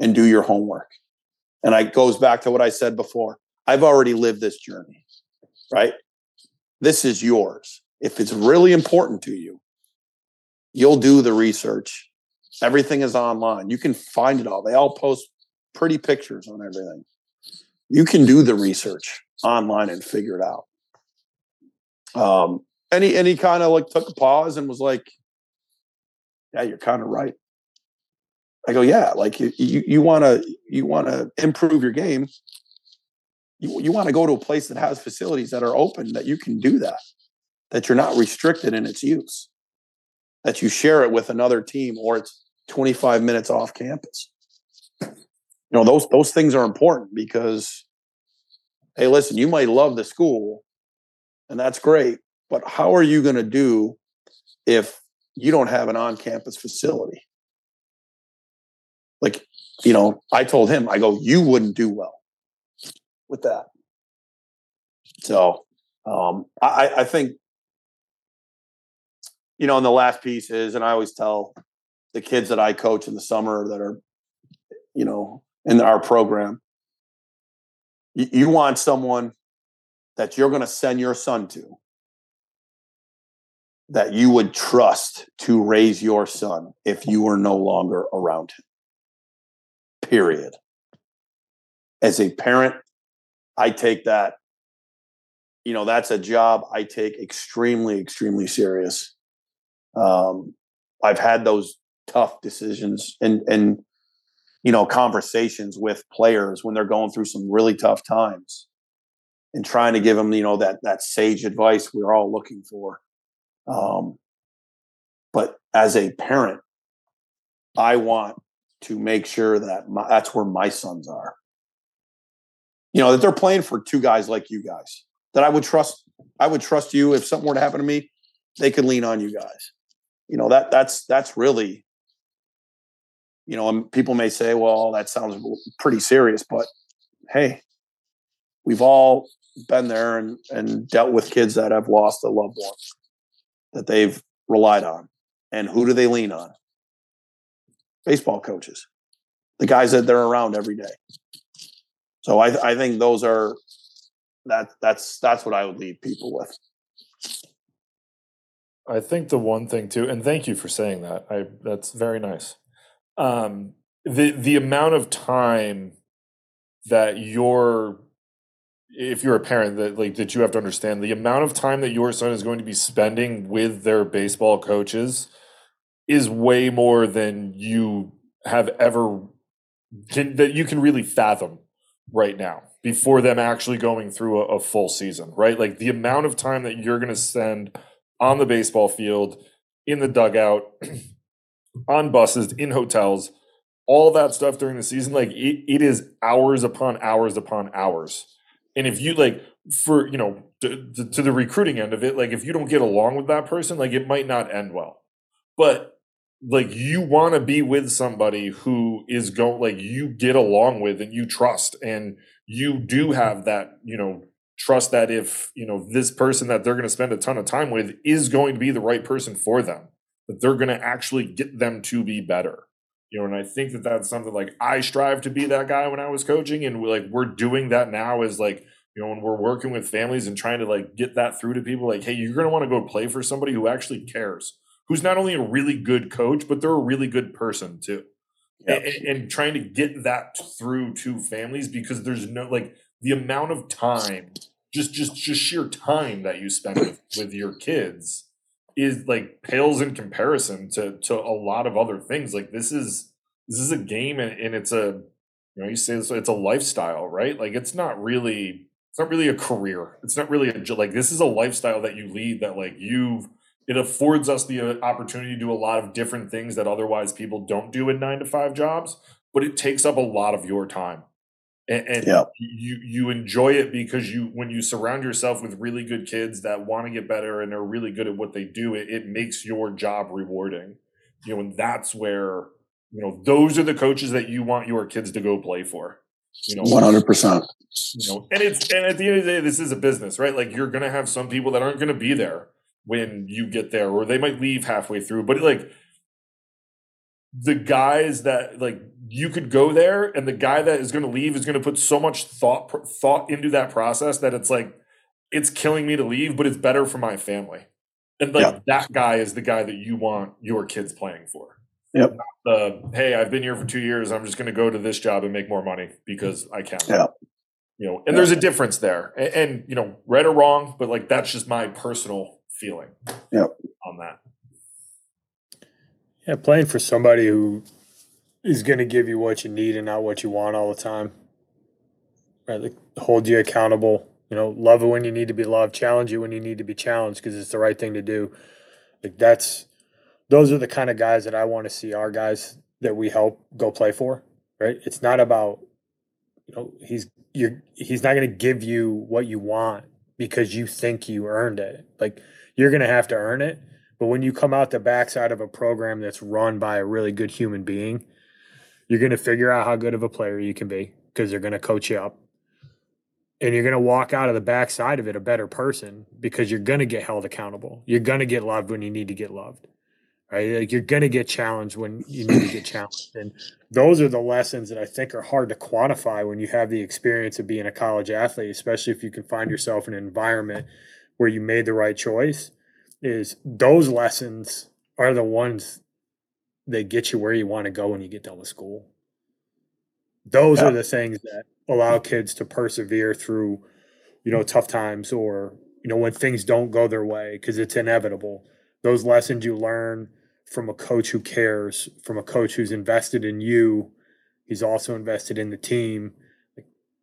and do your homework. And I goes back to what I said before. I've already lived this journey, right? This is yours. If it's really important to you, you'll do the research. Everything is online. You can find it all. They all post pretty pictures on everything. You can do the research online and figure it out. Um, and he and he kind of like took a pause and was like, "Yeah, you're kind of right." I go, "Yeah, like you you want to you want to improve your game. You you want to go to a place that has facilities that are open that you can do that, that you're not restricted in its use, that you share it with another team or it's 25 minutes off campus." You know those those things are important because hey, listen, you might love the school and that's great, but how are you going to do if you don't have an on campus facility? Like, you know, I told him, I go, you wouldn't do well with that. So um, I, I think, you know, and the last piece is, and I always tell the kids that I coach in the summer that are, you know, in our program, you, want someone that you're going to send your son to that you would trust to raise your son if you were no longer around him. Period. As a parent, I take that, you know, that's a job I take extremely, extremely serious. Um, I've had those tough decisions and and you know conversations with players when they're going through some really tough times and trying to give them you know that that sage advice we're all looking for. Um, but as a parent i want to make sure that my, that's where my sons are. You know that they're playing for two guys like you guys that i would trust i would trust you if something were to happen to me they could lean on you guys. You know that that's that's really you know, people may say, well, that sounds pretty serious, but hey, we've all been there and, and dealt with kids that have lost a loved one that they've relied on. And who do they lean on? Baseball coaches, the guys that they're around every day. So I, I think those are that that's that's what I would leave people with. I think the one thing too, and thank you for saying that. I that's very nice um, the the amount of time that your if you're a parent that like that you have to understand the amount of time that your son is going to be spending with their baseball coaches is way more than you have ever can, that you can really fathom right now before them actually going through a, a full season, right? Like the amount of time that you're going to spend on the baseball field, in the dugout, on buses, in hotels, all that stuff during the season, like it, it is hours upon hours upon hours. And if you like for, you know, to, to, to the recruiting end of it, like if you don't get along with that person, like it might not end well. But like you want to be with somebody who is going like you get along with and you trust and you do have that you know trust that if you know this person that they're going to spend a ton of time with is going to be the right person for them that they're going to actually get them to be better you know and i think that that's something like i strive to be that guy when i was coaching and like we're doing that now is like you know when we're working with families and trying to like get that through to people like hey you're going to want to go play for somebody who actually cares who's not only a really good coach, but they're a really good person too. Yep. And, and, trying to get that through to families because there's no like the amount of time, just just just sheer time that you spend with, with your kids is like pales in comparison to to a lot of other things. Like this is this is a game and, and it's a you know you say this it's a lifestyle, right? Like it's not really it's not really a career. It's not really a like this is a lifestyle that you lead that like you've it affords us the uh, opportunity to do a lot of different things that otherwise people don't do in nine to five jobs but it takes up a lot of your time and, and yep. you you enjoy it because you when you surround yourself with really good kids that want to get better and are really good at what they do it, it makes your job rewarding you know and that's where you know those are the coaches that you want your kids to go play for you know 100% you know and it's and at the end of the day this is a business right like you're gonna have some people that aren't gonna be there when you get there, or they might leave halfway through. But like the guys that like you could go there, and the guy that is going to leave is going to put so much thought thought into that process that it's like it's killing me to leave, but it's better for my family. And like yeah. that guy is the guy that you want your kids playing for. Yep. The hey, I've been here for two years. I'm just going to go to this job and make more money because I can. Yeah. You know, and yeah. there's a difference there, and, and you know, right or wrong, but like that's just my personal feeling yep. on that. Yeah, playing for somebody who is going to give you what you need and not what you want all the time. Right, like hold you accountable. You know, love it when you need to be loved, challenge you when you need to be challenged because it's the right thing to do. Like that's those are the kind of guys that I want to see our guys that we help go play for. Right, it's not about you know he's you're he's not going to give you what you want because you think you earned it. Like you're going to have to earn it. But when you come out the backside of a program that's run by a really good human being, you're going to figure out how good of a player you can be because they're going to coach you up. And you're going to walk out of the backside of it a better person because you're going to get held accountable. You're going to get loved when you need to get loved. Right? Like you're going to get challenged when you need to get challenged. And those are the lessons that I think are hard to quantify when you have the experience of being a college athlete, especially if you can find yourself in an environment where you made the right choice is those lessons are the ones that get you where you want to go when you get done with school. Those yeah. are the things that allow mm. kids to persevere through, you know, mm. tough times or, you know, when things don't go their way because it's inevitable. Those lessons you learn from a coach who cares, from a coach who's invested in you, he's also invested in the team.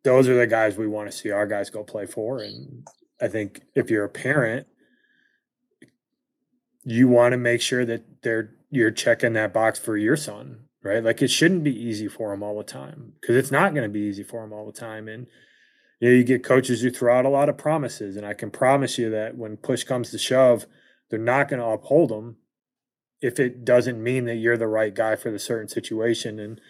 Those are the guys we want to see our guys go play for. And I think if you're a parent, you want to make sure that they're you're checking that box for your son, right? Like it shouldn't be easy for him all the time because it's not going to be easy for him all the time. And you know, you get coaches who throw out a lot of promises, and I can promise you that when push comes to shove, they're not going to uphold them if it doesn't mean that you're the right guy for the certain situation. And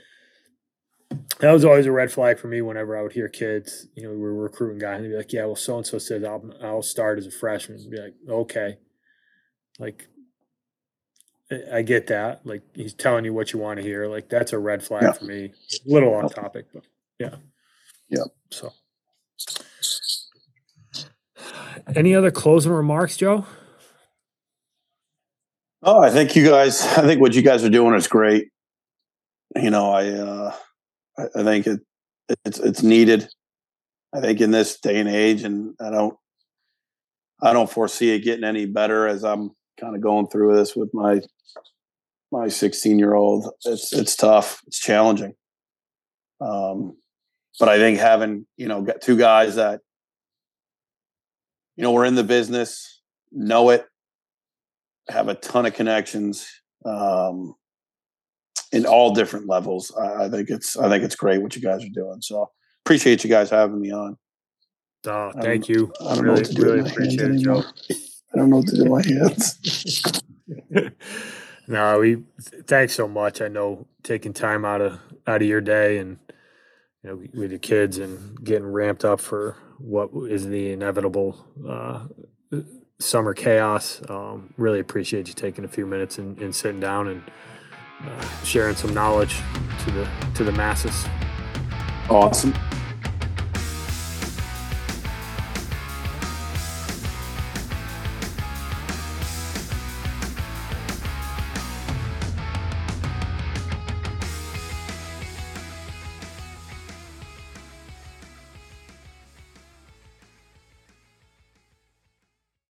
that was always a red flag for me whenever I would hear kids, you know, we were recruiting guys and they'd be like, yeah, well, so and so says I'll, I'll start as a freshman. And be like, okay. Like, I get that. Like, he's telling you what you want to hear. Like, that's a red flag yeah. for me. A little off topic, but yeah. Yeah. So, any other closing remarks, Joe? Oh, I think you guys, I think what you guys are doing is great. You know, I, uh, I, think it it's it's needed. I think in this day and age, and I don't, I don't foresee it getting any better as I'm kind of going through this with my my 16 year old. It's it's tough. It's challenging. Um, but I think having you know got two guys that you know we're in the business, know it, have a ton of connections um, in all different levels. I, I think it's I think it's great what you guys are doing. So appreciate you guys having me on. Oh, thank you. I don't know Really, what to do really with my hands appreciate it, Joe. I don't know what to do with my hands. no, we thanks so much. I know taking time out of out of your day and you know with the kids and getting ramped up for what is the inevitable uh, summer chaos. Um, really appreciate you taking a few minutes and, and sitting down and uh, sharing some knowledge to the to the masses. Awesome.